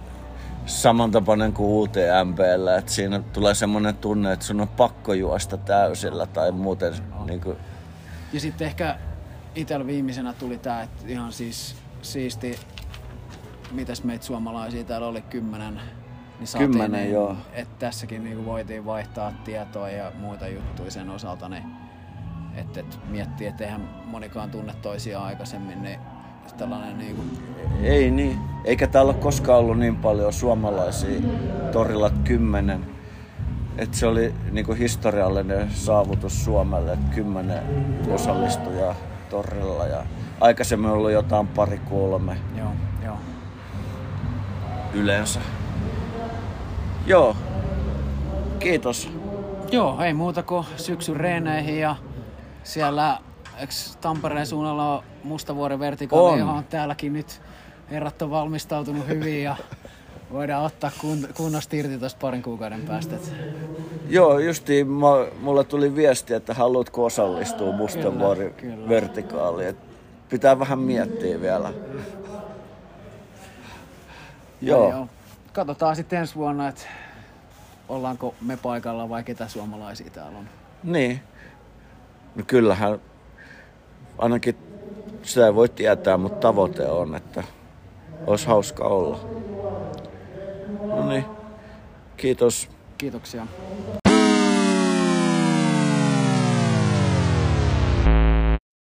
samantapainen kuin UTMPllä, että siinä tulee semmoinen tunne, että sun on pakko juosta täysillä tai muuten niin kuin, Ja sitten ehkä itsellä viimeisenä tuli tää, että ihan siis siisti, mitäs meitä suomalaisia täällä oli kymmenen. Niin saatiin Kymmenen, niin, joo. Että tässäkin niinku voitiin vaihtaa tietoa ja muita juttuja sen osalta, niin että et miettii, että eihän monikaan tunne toisiaan aikaisemmin, niin tällainen niinku, Ei niin. Eikä täällä ole koskaan ollut niin paljon suomalaisia torilla kymmenen. Et se oli niinku historiallinen saavutus Suomelle, että kymmenen osallistujaa torilla. Ja aikaisemmin on ollut jotain pari kolme joo, joo. yleensä. Joo. Kiitos. Joo, ei muuta kuin syksyn reeneihin ja siellä eks Tampereen suunnalla on Mustavuoren vertikaali, On. täälläkin nyt herrat on valmistautunut hyvin ja voidaan ottaa kun, kunnosta irti tuosta parin kuukauden päästä. Joo, justiin mä- mulle tuli viesti, että haluatko osallistua Mustavuori kyllä. vertikaaliin. Pitää vähän miettiä vielä. Joo. Joo. Katsotaan sitten ensi vuonna, että ollaanko me paikalla vai ketä suomalaisia täällä on. Niin. No kyllähän ainakin sitä ei voi tietää, mutta tavoite on, että olisi hauska olla. No niin. Kiitos. Kiitoksia.